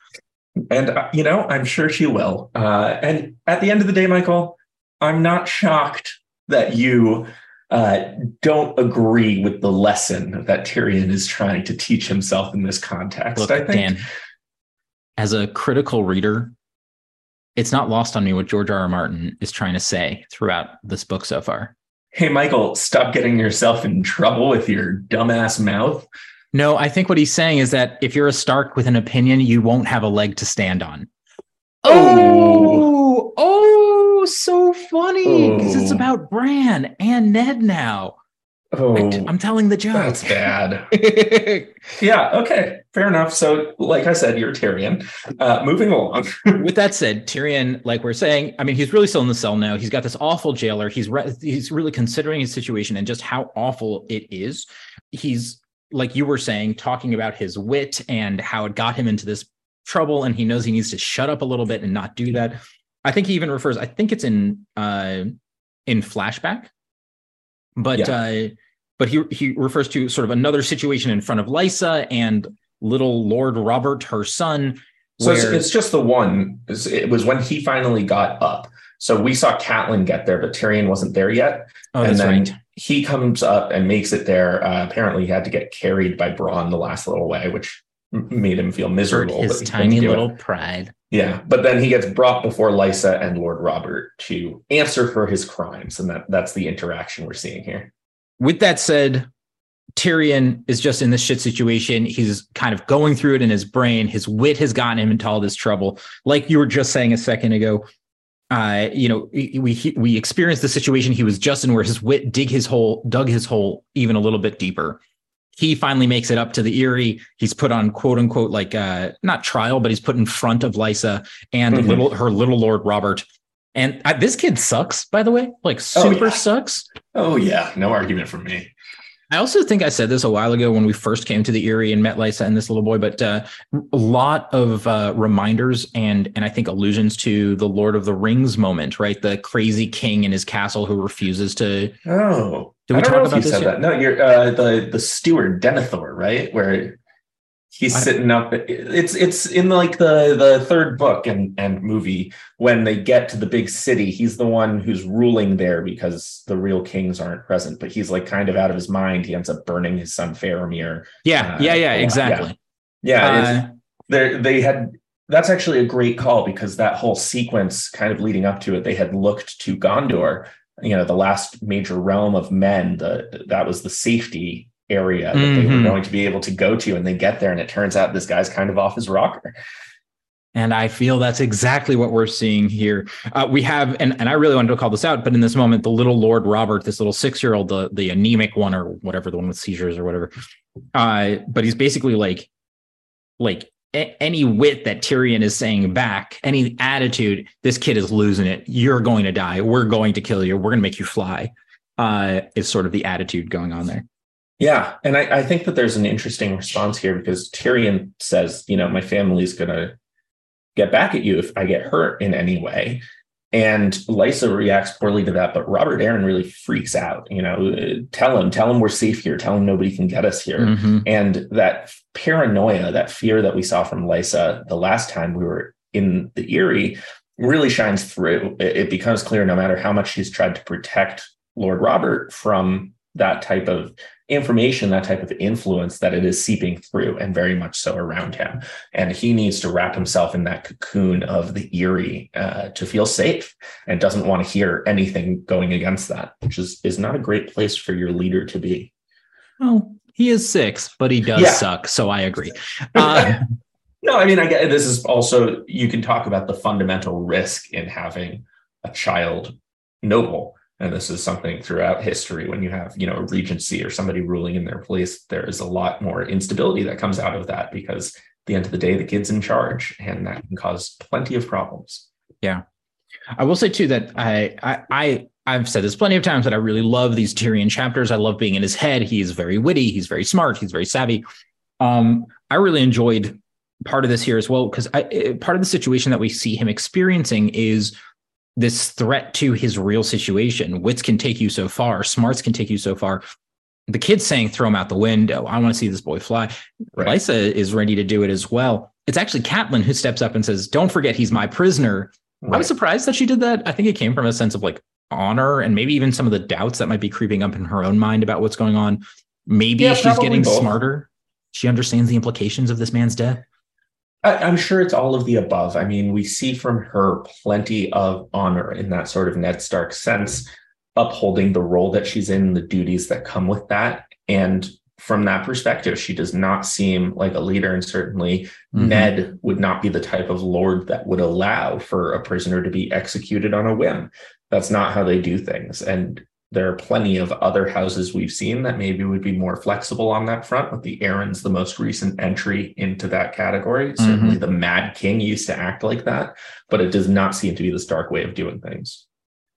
And, uh, you know, I'm sure she will. Uh, and at the end of the day, Michael, I'm not shocked that you uh, don't agree with the lesson that Tyrion is trying to teach himself in this context. Look, I think. Dan, as a critical reader, it's not lost on me what George R. R. Martin is trying to say throughout this book so far. Hey, Michael, stop getting yourself in trouble with your dumbass mouth. No, I think what he's saying is that if you're a Stark with an opinion, you won't have a leg to stand on. Oh. oh, oh so funny because it's Oh. about Bran and Ned now. Oh, I'm telling the joke. that's bad. Yeah, okay, fair enough. So, like I said, you're Tyrion. Uh, moving along. With that said, Tyrion, like we're saying, I mean, he's really still in the cell now. He's got this awful jailer. He's re- he's really considering his situation and just how awful it is. He's like you were saying, talking about his wit and how it got him into this trouble, and he knows he needs to shut up a little bit and not do that. I think he even refers. I think it's in uh, in flashback, but uh, but he he refers to sort of another situation in front of Lysa and little Lord Robert, her son. So it's, where- it's just the one. It was when he finally got up. So we saw Catelyn get there, but Tyrion wasn't there yet. oh, and that's then right. he comes up and makes it there. Uh, apparently, he had to get carried by Bronn the last little way, which made him feel Hurt miserable. his but he couldn't tiny do it. little pride. Yeah, but then he gets brought before Lysa and Lord Robert to answer for his crimes, and that that's the interaction we're seeing here. With that said, Tyrion is just in this shit situation. He's kind of going through it in his brain. His wit has gotten him into all this trouble. Like you were just saying a second ago, uh, you know, we we, we experienced the situation he was just in where his wit dig his hole, dug his hole even a little bit deeper. He finally makes it up to the Eyrie. He's put on quote unquote like uh not trial, but he's put in front of Lysa and Mhm. little her little Lord Robert. And uh, this kid sucks, by the way, like Oh, super yeah. sucks. Oh yeah, no argument from me. I also think I said this a while ago when we first came to the Eyrie and met Lysa and this little boy, but uh, a lot of uh, reminders and and I think allusions to the Lord of the Rings moment, right? The crazy king in his castle who refuses to. Oh, Did we I don't talk know if about you this that. No, you're uh, the the steward Denethor, right? Where he's sitting up. It's it's in like the the third book and and movie when they get to the big city. He's the one who's ruling there because the real kings aren't present. But he's like kind of out of his mind. He ends up burning his son Faramir. Yeah, Uh, yeah, yeah, yeah, exactly. Yeah, it's- Uh, they they had that's actually a great call because that whole sequence kind of leading up to it they had looked to gondor you know the last major realm of men the that was the safety area that they Mhm. were going to be able to go to and they get there and it turns out this guy's kind of off his rocker And I feel that's exactly what we're seeing here. Uh, we have, and, and I really wanted to call this out, but in this moment, the little Lord Robert, this little six year old, the the anemic one or whatever, the one with seizures or whatever, uh, but he's basically like, like a- any wit that Tyrion is saying back, any attitude, this kid is losing it. You're going to die. We're going to kill you. We're going to make you fly. Uh, is sort of the attitude going on there. Yeah, and I, I think that there's an interesting response here because Tyrion says, you know, my family's going to get back at you if I get hurt in any way. And Lysa reacts poorly to that, but Robert Arryn really freaks out. You know, tell him, tell him we're safe here. Tell him nobody can get us here. Mm-hmm. And that paranoia, that fear that we saw from Lysa the last time we were in the Eyrie, really shines through. It, it becomes clear no matter how much she's tried to protect Lord Robert from that type of information, that type of influence, that it is seeping through and very much so around him. And he needs to wrap himself in that cocoon of the Eyrie uh, to feel safe and doesn't want to hear anything going against that, which is, is not a great place for your leader to be. Well, he is six, but he does Yeah. suck. So I agree. Uh, No, I mean, I get this is also you can talk about the fundamental risk in having a child noble. And this is something throughout history when you have, you know, a regency or somebody ruling in their place, there is a lot more instability that comes out of that because the end of the day, the kid's in charge and that can cause plenty of problems. Yeah i will say too that I, I I I've said this plenty of times that I really love these Tyrion chapters. I love being in his head. He's very witty. He's very smart. He's very savvy. Um, I really enjoyed part of this here as well because I eh, part of the situation that we see him experiencing is this threat to his real situation. Wits can take you so far. Smarts can take you so far. The kid's saying, "Throw him out the window." I want to see this boy fly. Right. Lysa is ready to do it as well. It's actually Catelyn who steps up and says, "Don't forget, he's my prisoner." I was surprised that she did that. I think it came from a sense of like honor and maybe even some of the doubts that might be creeping up in her own mind about what's going on. Maybe Yeah, she's getting both. smarter. She understands the implications of this man's death. I'm sure it's all of the above. I mean, we see from her plenty of honor in that sort of Ned Stark sense, upholding the role that she's in, the duties that come with that. And from that perspective, she does not seem like a leader. And certainly, Mhm. Ned would not be the type of lord that would allow for a prisoner to be executed on a whim. That's not how they do things. And there are plenty of other houses we've seen that maybe would be more flexible on that front, with the Arryn's the most recent entry into that category. Certainly the Mad King used to act like that, but it does not seem to be the Stark way of doing things.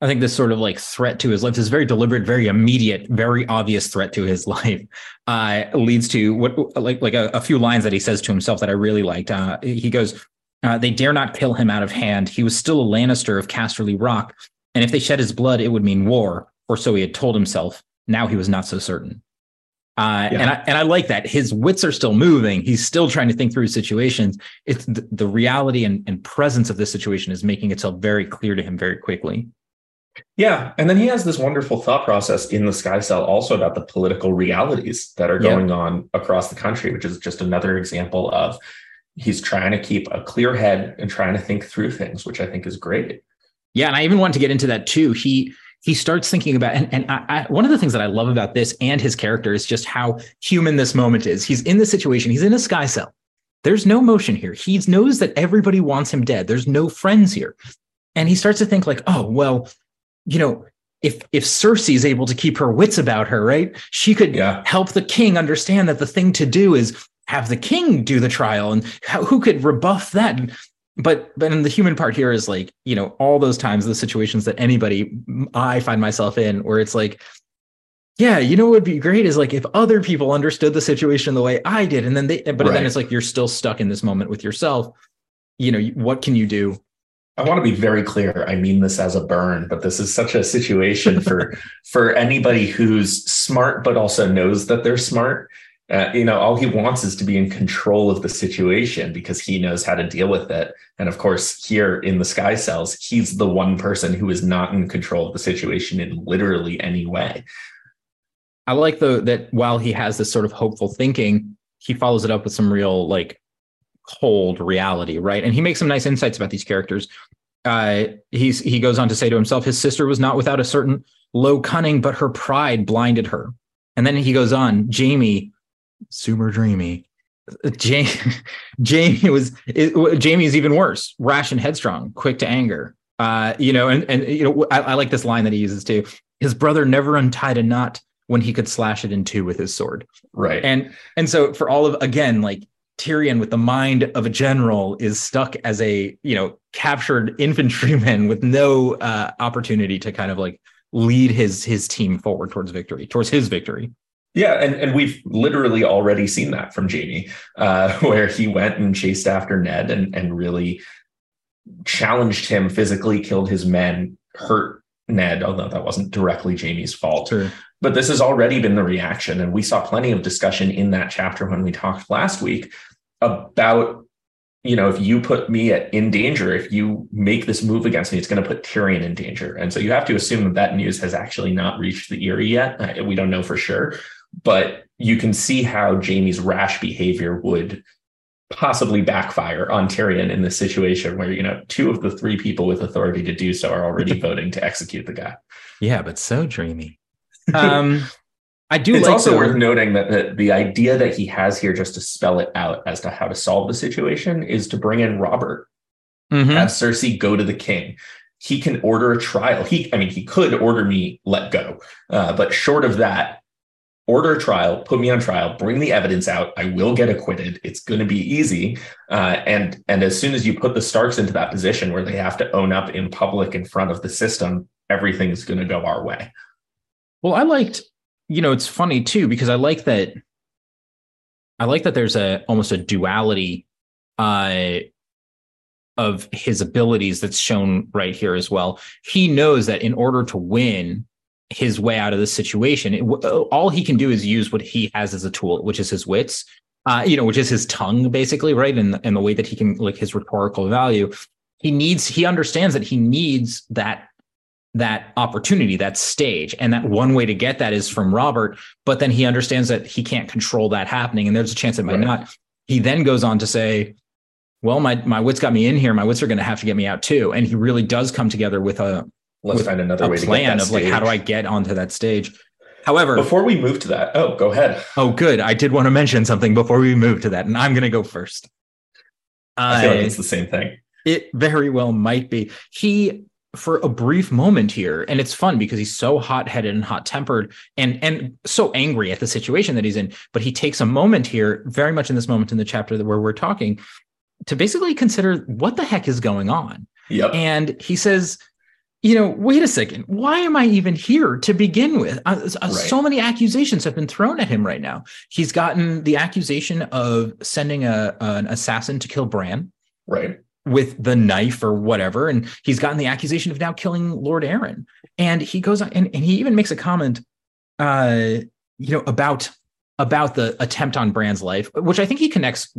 I think this sort of like threat to his life, this very deliberate, very immediate, very obvious threat to his life, uh, leads to what like like a, a few lines that he says to himself that I really liked. Uh, he goes, uh, "They dare not kill him out of hand. He was still a Lannister of Casterly Rock, and if they shed his blood, it would mean war, or so he had told himself. Now he was not so certain." Uh, Yeah. And I and I like that his wits are still moving. He's still trying to think through situations. It's the, the reality and, and presence of this situation is making itself very clear to him very quickly. Yeah. And then he has this wonderful thought process in the Sky Cell also about the political realities that are Yeah. going on across the country, which is just another example of he's trying to keep a clear head and trying to think through things, which I think is great. Yeah, and I even want to get into that too. He he starts thinking about and, and I, I, one of the things that I love about this and his character is just how human this moment is. He's in this situation. He's in a sky cell. There's no motion here. He knows that everybody wants him dead. There's no friends here, and he starts to think like, oh well, you know, if if Cersei is able to keep her wits about her, right? She could Yeah. help the king understand that the thing to do is have the king do the trial, and how, who could rebuff that? But but in the human part here is like you know all those times the situations that anybody i find myself in where it's like yeah you know what would be great is like if other people understood the situation the way i did and then they but Right. then it's like you're still stuck in this moment with yourself you know what can you do I want to be very clear. I mean this as a burn, but this is such a situation for for anybody who's smart but also knows that they're smart. Uh, you know, all he wants is to be in control of the situation because he knows how to deal with it. And of course, here in the Sky Cells, he's the one person who is not in control of the situation in literally any way. i like though that while he has this sort of hopeful thinking he follows it up with some real like cold reality right and he makes some nice insights about these characters uh he's he goes on to say to himself his sister was not without a certain low cunning but her pride blinded her and then he goes on Jaime super dreamy. Jaime Jaime was it, Jaime is even worse. Rash and headstrong quick to anger. Uh you know and and you know I, I like this line that he uses too. His brother never untied a knot when he could slash it in two with his sword. Right. and and so for all of again like Tyrion with the mind of a general is stuck as a you know captured infantryman with no uh, opportunity to kind of like lead his his team forward towards victory, towards his victory. Yeah, and, and we've literally already seen that from Jaime, uh, where he went and chased after Ned and and really challenged him physically, killed his men, hurt Ned, although that wasn't directly Jaime's fault. Sure. But this has already been the reaction. And we saw plenty of discussion in that chapter when we talked last week about, you know, if you put me at, in danger, if you make this move against me, it's going to put Tyrion in danger. And so you have to assume that that news has actually not reached the Eyrie yet. Uh, we don't know for sure. But you can see how Jaime's rash behavior would possibly backfire on Tyrion in this situation where, you know, two of the three people with authority to do so are already voting to execute the guy. Yeah, but so dreamy. Um, I do. It's like also the- worth noting that the, the idea that he has here, just to spell it out as to how to solve the situation, is to bring in Robert, Mhm. have Cersei go to the king. He can order a trial. He, I mean, he could order me let go, uh, but short of that, order a trial, put me on trial, bring the evidence out. I will get acquitted. It's going to be easy. Uh, and and as soon as you put the Starks into that position where they have to own up in public in front of the system, everything's going to go our way. Well, I liked, you know, it's funny too because I like that. I like that there's a almost a duality uh, of his abilities that's shown right here as well. He knows that in order to win his way out of this situation, it, all he can do is use what he has as a tool, which is his wits, uh, you know, which is his tongue, basically, right, and and the way that he can like his rhetorical value. He needs. He understands that he needs that that opportunity, that stage. And that one way to get that is from Robert, but then he understands that he can't control that happening. And there's a chance it might Right. not. He then goes on to say, well, my, my wits got me in here. My wits are going to have to get me out too. And he really does come together with a, Let's find another way plan of like, how do I get onto that stage? However, Before we move to that, oh, go ahead. oh, good. I did want to mention something before we move to that, and I'm going to go first. I feel like it's the same thing. it very well might be. He for a brief moment here, and it's fun because he's so hot-headed and hot-tempered and and so angry at the situation that he's in. But he takes a moment here, very much in this moment in the chapter that where we're talking, to basically consider what the heck is going on. Yep. And he says, you know, wait a second. Why am I even here to begin with? Uh, uh, Right. So many accusations have been thrown at him right now. He's gotten the accusation of sending a an assassin to kill Bran right. with the knife or whatever. And he's gotten the accusation of now killing Lord Arryn. And he goes on and, and he even makes a comment, uh, you know, about about the attempt on Bran's life, which I think he connects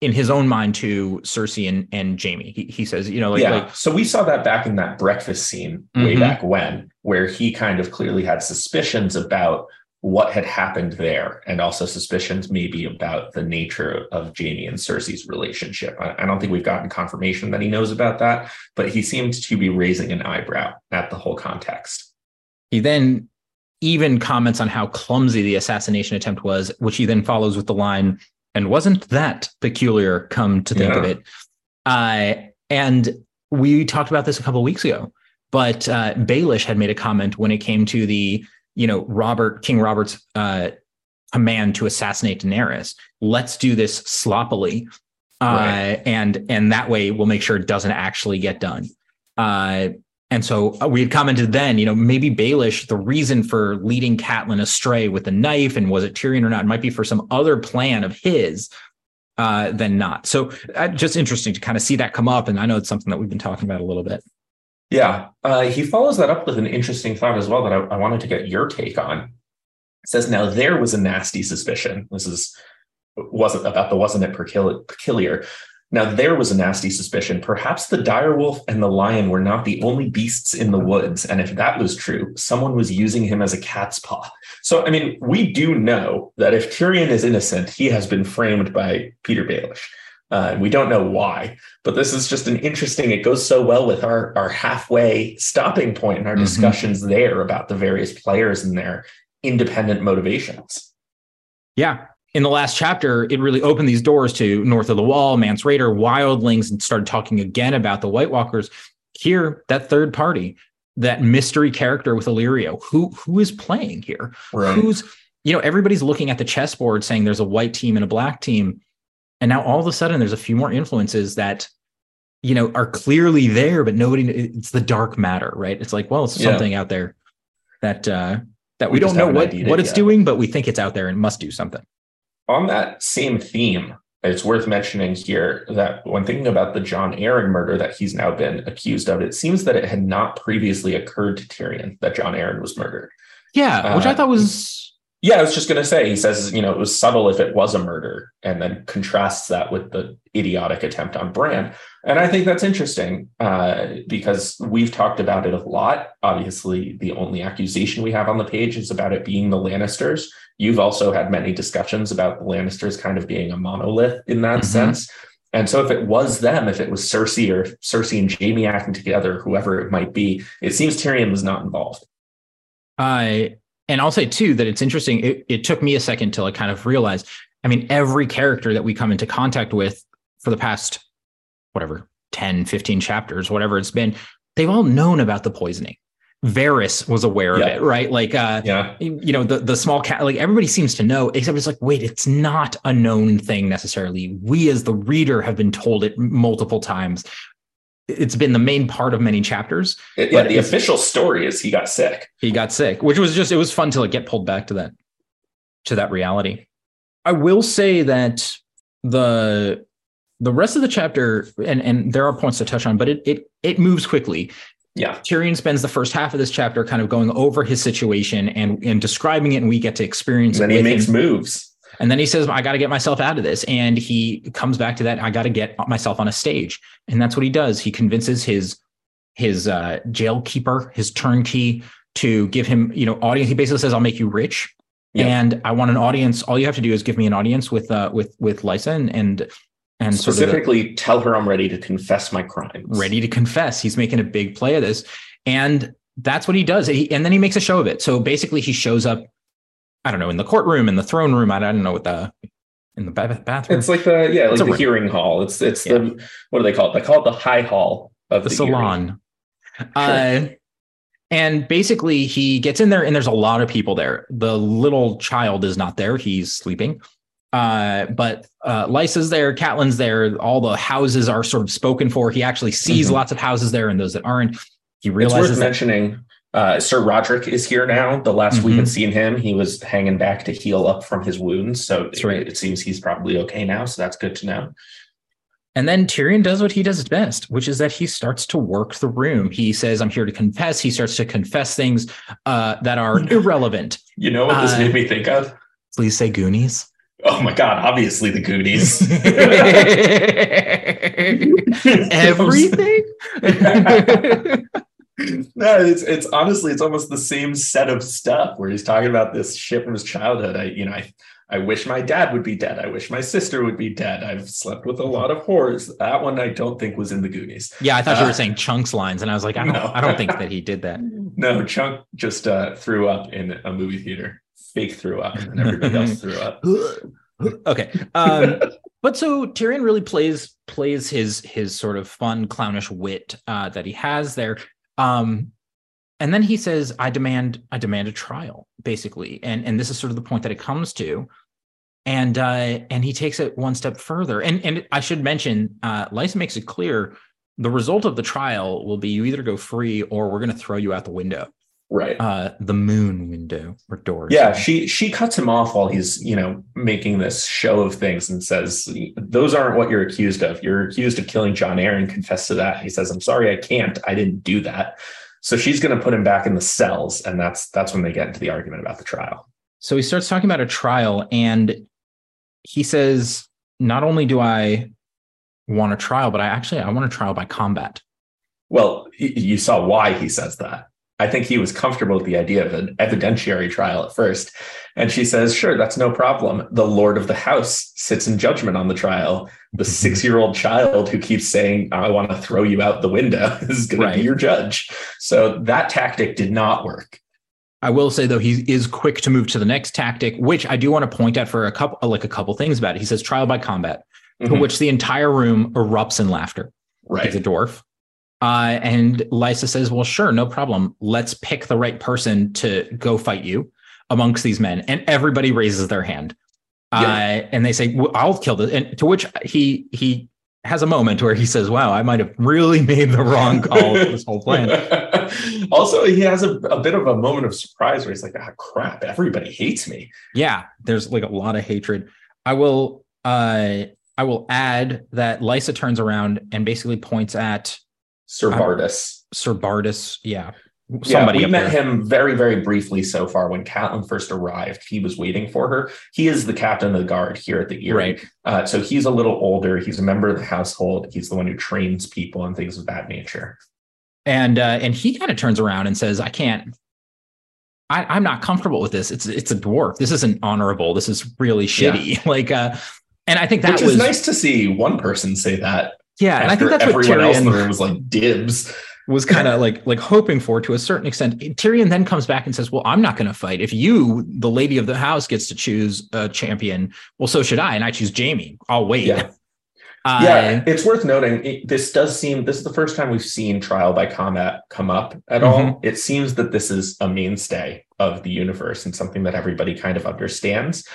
in his own mind to Cersei and, and Jaime. He, he says, you know, like, yeah. like so we saw that back in that breakfast scene way Mhm. back when, where he kind of clearly had suspicions about what had happened there, and also suspicions maybe about the nature of Jaime and Cersei's relationship. I, I don't think we've gotten confirmation that he knows about that, but he seemed to be raising an eyebrow at the whole context. he then even comments on how clumsy the assassination attempt was, which he then follows with the line, and wasn't that peculiar, come to think of Yeah. it. Uh, and we talked about this a couple of weeks ago, but uh, Baelish had made a comment when it came to the, you know, Robert, King Robert's uh, command to assassinate Daenerys. Let's do this sloppily. Uh, Right. and and that way we'll make sure it doesn't actually get done. And so uh, we had commented then, you know, maybe Baelish, the reason for leading Catelyn astray with the knife and was it Tyrion or not, might be for some other plan of his uh, than not. So uh, just interesting to kind of see that come up. And I know it's something that we've been talking about a little bit. Yeah. Uh, he follows that up with an interesting thought as well that I, I wanted to get your take on. It says, now there was a nasty suspicion. This is wasn't about the wasn't it peculiar. Now there was a nasty suspicion. Perhaps the direwolf and the lion were not the only beasts in the woods. And if that was true, someone was using him as a cat's paw. So, I mean, we do know that if Tyrion is innocent, he has been framed by Petyr Baelish. Uh, and we don't know why, but this is just an interesting. It goes so well with our our halfway stopping point in our Mhm. discussions there about the various players and their independent motivations. Yeah. In the last chapter, it really opened these doors to North of the Wall, Mance Rayder, Wildlings, and started talking again about the White Walkers. Here, that third party, that mystery character with Illyrio, who who is playing here? Right. Who's you know everybody's looking at the chessboard saying there's a white team and a black team. and now all of a sudden there's a few more influences that you know are clearly there but nobody it's the dark matter right it's like well it's Yeah. something out there that uh that we, We don't know what what it's yet. doing but we think it's out there and must do something On that same theme, it's worth mentioning here that when thinking about the Jon Arryn murder that he's now been accused of, it seems that it had not previously occurred to Tyrion that Jon Arryn was murdered. yeah which i Uh, thought was Yeah, I was just going to say, he says, you know, it was subtle if it was a murder, and then contrasts that with the idiotic attempt on Bran. And I think that's interesting uh, because we've talked about it a lot. Obviously, the only accusation we have on the page is about it being the Lannisters. You've also had many discussions about the Lannisters kind of being a monolith in that Mhm. sense. And so, if it was them, if it was Cersei or Cersei and Jaime acting together, whoever it might be, it seems Tyrion was not involved. I and I'll say too that it's interesting. It, it took me a second till I kind of realized. I mean, every character that we come into contact with for the past whatever 10, 15 chapters, whatever it's been, they've all known about the poisoning. Varys was aware of it, right? Like uh Yeah. you know, the the small cat, like everybody seems to know, except it's like, wait, it's not a known thing necessarily. We as the reader have been told it multiple times. It's been the main part of many chapters. It- yeah, But the official story is he got sick. he got sick which was just it was fun to like get pulled back to that to that reality i will say that the the rest of the chapter and and there are points to touch on but it it it moves quickly Yeah. tyrion spends the first half of this chapter kind of going over his situation and and describing it and we get to experience And it then he makes him. moves. And then he says, I got to get myself out of this. And he comes back to that. I got to get myself on a stage. And that's what he does. He convinces his, his uh, jail keeper, his turnkey to give him, you know, audience. He basically says, I'll make you rich. Yeah. And I want an audience. All you have to do is give me an audience with, uh, with, with Lysa and, and, and sort of the- Specifically, tell her I'm ready to confess my crimes. ready to confess. He's making a big play of this. And that's what he does. He, and then he makes a show of it. So basically, he shows up, I don't know, in the courtroom, in the throne room. I don't know what the, in the bathroom. It's like the yeah, like It's a the room. hearing hall. It's it's the what do they call it? They call it the high hall of the the, salon. Uh, and basically, he gets in there, and there's a lot of people there. The little child is not there; he's sleeping. Uh, but uh, Lysa's there, Catelyn's there. All the houses are sort of spoken for. He actually sees Mhm. lots of houses there, and those that aren't. He It's realizes worth that mentioning. Uh, Sir Rodrik is here now. The last we Mhm. had seen him, he was hanging back to heal up from his wounds. So That's right. it, it seems he's probably okay now. So that's good to know. And then Tyrion does what he does best, which is that he starts to work the room. He says, I'm here to confess. He starts to confess things uh, that are irrelevant. You know what this Uh, made me think of? Please say Goonies. Oh my god! Obviously, the Goonies. Everything? no, it's it's honestly it's almost the same set of stuff where he's talking about this shit from his childhood. I you know I I wish my dad would be dead. I wish my sister would be dead. I've slept with a lot of whores. That one I don't think was in the Goonies. yeah, I thought you Uh, were saying chunks lines, and I was like, I don't, No. I don't think that he did that. No, Chunk just uh, threw up in a movie theater. Fake threw up, and everybody else threw up. okay, um, but so Tyrion really plays plays his his sort of fun clownish wit uh, that he has there. Um, and then he says, "I demand, I demand a trial," basically, and and this is sort of the point that it comes to, and uh, and he takes it one step further. And and I should mention, uh, Lysa makes it clear the result of the trial will be you either go free or we're going to throw you out the window, Right. uh, the moon window or door. Yeah, she she cuts him off while he's you know making this show of things and says those aren't what you're accused of. You're accused of killing Jon Arryn. Confess to that. He says, "I'm sorry, I can't. I didn't do that." So she's going to put him back in the cells, and that's that's when they get into the argument about the trial. So he starts talking about a trial and he says, not only do I want a trial, but I actually I want a trial by combat. Well, you saw why he says that. I think he was comfortable with the idea of an evidentiary trial at first. And she says, sure, that's no problem. The Lord of the House sits in judgment on the trial. The six year old child who keeps saying, I want to throw you out the window is going Right. to be your judge. So that tactic did not work. I will say though he is quick to move to the next tactic, which I do want to point out for a couple like a couple things about it. He says trial by combat, to Mhm. which the entire room erupts in laughter. Right, he's a dwarf. Uh, and Lysa says, Well, sure, no problem. Let's pick the right person to go fight you amongst these men. And everybody raises their hand. Uh, and they say, well, "I'll kill this," and to which he he has a moment where he says, "Wow, I might have really made the wrong call with this whole plan." also, he has a, a, bit of a moment of surprise where he's like, "Ah, crap! Everybody hates me." Yeah, there's like a lot of hatred. I will, uh, I will add that Lysa turns around and basically points at Sir Vardis. Uh, Sir Vardis, yeah, Somebody yeah, we met there. him very, very briefly so far when Catelyn first arrived. He was waiting for her. He is the captain of the guard here at the Eyrie. Right. Uh, so he's a little older. He's a member of the household. He's the one who trains people and things of that nature. And uh, and he kind of turns around and says, "I can't. I, am not comfortable with this. It's it's a dwarf. This isn't honorable. This is really shitty. Yeah. like, uh, and I think that Which was nice to see one person say that. Yeah, and I think that's everyone what else in the room was like dibs was kind of like like hoping for to a certain extent. Tyrion then comes back and says, "Well, I'm not going to fight. If you, the lady of the house, gets to choose a champion, well, so should I, and I choose Jaime. I'll wait." Yeah. Uh, yeah, it's worth noting. It, this does seem this is the first time we've seen trial by combat come up at mm-hmm. all. It seems that this is a mainstay of the universe and something that everybody kind of understands.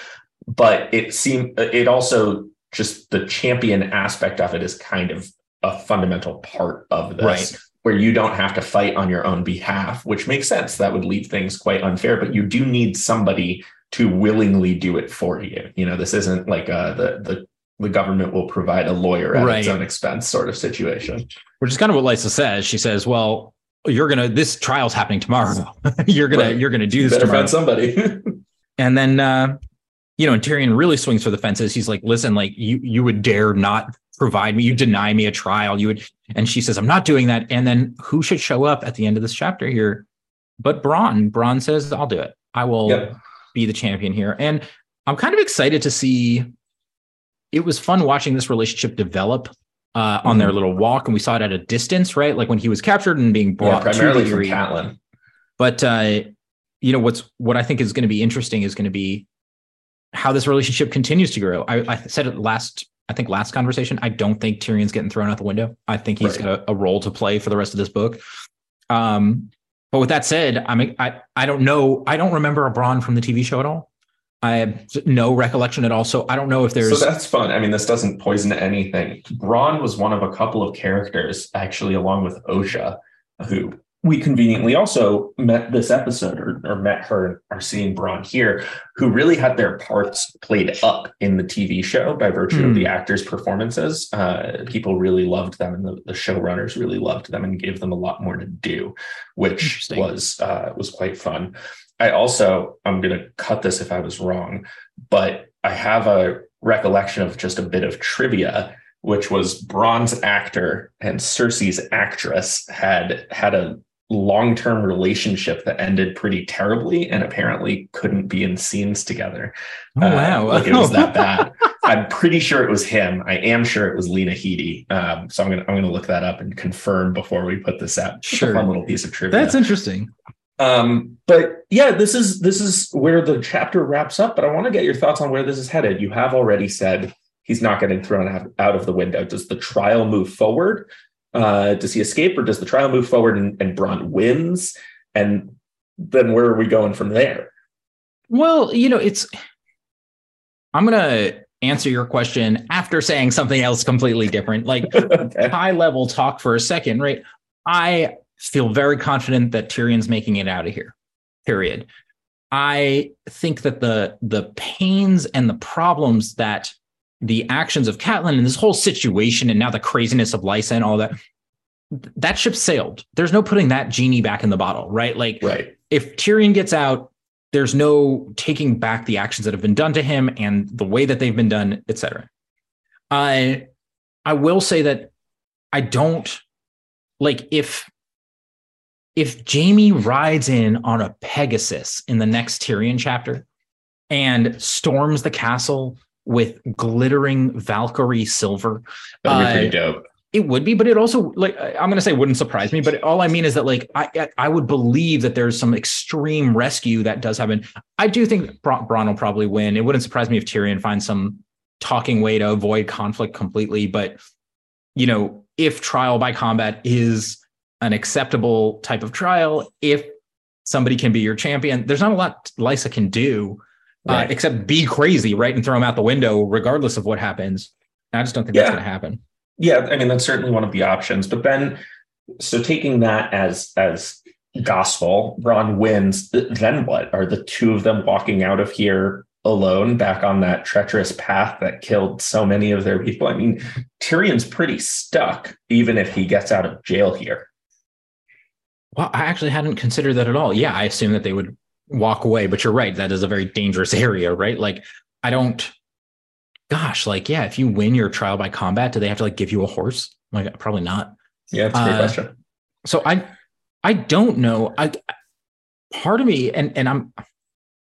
But it seemed it also just the champion aspect of it is kind of a fundamental part of this. Right where you don't have to fight on your own behalf, which makes sense. That would leave things quite unfair, but you do need somebody to willingly do it for you. You know, this isn't like uh, the the the government will provide a lawyer at right. its own expense sort of situation. Which is kind of what Lysa says. She says, "Well, you're gonna this trial's happening tomorrow. you're gonna right. you're gonna do this. Better tomorrow. find somebody." and then uh, you know, and Tyrion really swings for the fences. He's like, "Listen, like you you would dare not provide me, you deny me a trial. You would, and she says, I'm not doing that. And then who should show up at the end of this chapter here? But Bronn. Bronn says, I'll do it. I will yep. be the champion here. And I'm kind of excited to see. It was fun watching this relationship develop uh, on mm-hmm. their little walk, and we saw it at a distance, right? Like when he was captured and being brought yeah, primarily from Catelyn. But uh, you know what's what I think is going to be interesting is going to be how this relationship continues to grow. I, I said it last I think last conversation, I don't think Tyrion's getting thrown out the window. I think he's right. got a, a, role to play for the rest of this book. Um, but with that said, I mean, I I don't know. I don't remember a Bronn from the TV show at all. I have no recollection at all. So I don't know if there's. So that's fun. I mean, this doesn't poison anything. Bronn was one of a couple of characters, actually, along with Osha, who we conveniently also met this episode or, or met her are seeing Bronn here, who really had their parts played up in the TV show by virtue mm. of the hmm. actors' performances. Uh, people really loved them, and the, the, showrunners really loved them and gave them a lot more to do, which was uh, was quite fun. I also I'm going to cut this if I was wrong, but I have a recollection of just a bit of trivia which was Bronn's actor and Cersei's actress had had a long-term relationship that ended pretty terribly and apparently couldn't be in scenes together. Oh, uh, wow. like it was that bad. I'm pretty sure it was him. I am sure it was Lena Headey. Um, so I'm gonna I'm gonna look that up and confirm before we put this out. Sure. fun little piece of trivia. That's interesting. Um, but yeah, this is this is where the chapter wraps up. But I want to get your thoughts on where this is headed. You have already said he's not getting thrown out, out of the window. Does the trial move forward? Uh, does he escape or does the trial move forward and, and Bronn wins? And then where are we going from there? Well, you know, it's. I'm going to answer your question after saying something else completely different, like okay. high level talk for a second, right? I feel very confident that Tyrion's making it out of here. Period. I think that the the pains and the problems that the actions of Catelyn and this whole situation and now the craziness of Lysa and all that, that ship sailed. There's no putting that genie back in the bottle, right? Like right. if Tyrion gets out, there's no taking back the actions that have been done to him and the way that they've been done, etc. I I will say that I don't like if if Jaime rides in on a Pegasus in the next Tyrion chapter and storms the castle with glittering Valkyrie silver. That'd be pretty uh, dope. It would be, but it also like I'm going to say wouldn't surprise me. But all I mean is that like I I would believe that there's some extreme rescue that does happen. I do think Bronn will probably win. It wouldn't surprise me if Tyrion finds some talking way to avoid conflict completely. But you know, if trial by combat is an acceptable type of trial, if somebody can be your champion, there's not a lot Lysa can do right. uh, except be crazy, right, and throw him out the window, regardless of what happens. I just don't think yeah. that's going to happen. Yeah, I mean that's certainly one of the options. But then, so taking that as as gospel, Bronn wins. Then what? Are the two of them walking out of here alone, back on that treacherous path that killed so many of their people? I mean, Tyrion's pretty stuck, even if he gets out of jail here. Well, I actually hadn't considered that at all. Yeah, I assume that they would walk away, but you're right. That is a very dangerous area, right? Like, I don't, gosh, like, yeah, if you win your trial by combat, do they have to like give you a horse? Like, probably not. Yeah, that's a great uh, question. So I, I don't know. I, part of me, and and I'm,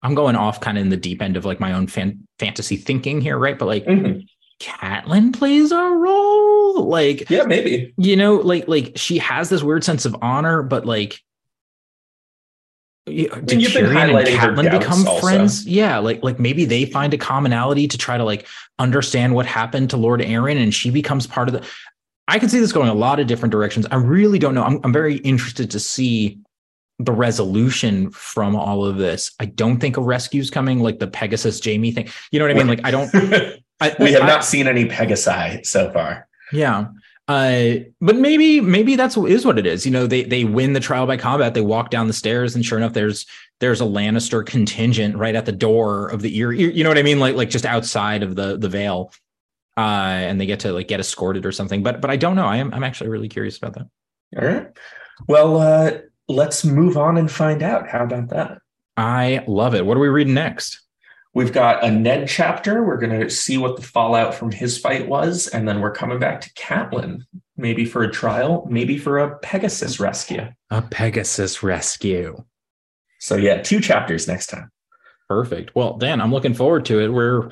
I'm going off kind of in the deep end of like my own fan, fantasy thinking here, right? But like, mm-hmm. Catelyn plays a role. Like, yeah, maybe. You know, like like she has this weird sense of honor, but like did Tyrion and Catelyn become also. friends? Yeah, like like maybe they find a commonality to try to like understand what happened to Lord Arryn, and she becomes part of the. I can see this going a lot of different directions. I really don't know. I'm I'm very interested to see the resolution from all of this. I don't think a rescue's coming, like the Pegasus Jaime thing. You know what I mean? Like I don't. I, we have I, not seen any Pegasi so far. Yeah. Uh, but maybe maybe that's is what it is. You know, they they win the trial by combat. They walk down the stairs, and sure enough, there's there's a Lannister contingent right at the door of the Eyrie. You know what I mean? Like like just outside of the the Vale, uh, and they get to like get escorted or something. But but I don't know. I am I'm actually really curious about that. All right. Well, uh, let's move on and find out. How about that? I love it. What are we reading next? We've got a Ned chapter. We're going to see what the fallout from his fight was. And then we're coming back to Catelyn, maybe for a trial, maybe for a Pegasus rescue. A Pegasus rescue. So, yeah, two chapters next time. Perfect. Well, Dan, I'm looking forward to it. We're,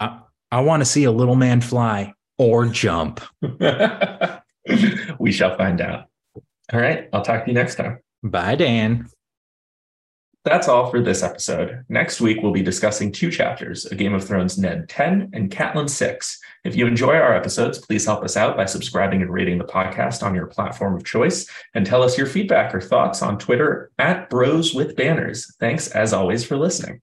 I, I want to see a little man fly or jump. we shall find out. All right. I'll talk to you next time. Bye, Dan. That's all for this episode. Next week, we'll be discussing two chapters A Game of Thrones Ned 10 and Catelyn 6. If you enjoy our episodes, please help us out by subscribing and rating the podcast on your platform of choice and tell us your feedback or thoughts on Twitter at Bros with Banners. Thanks, as always, for listening.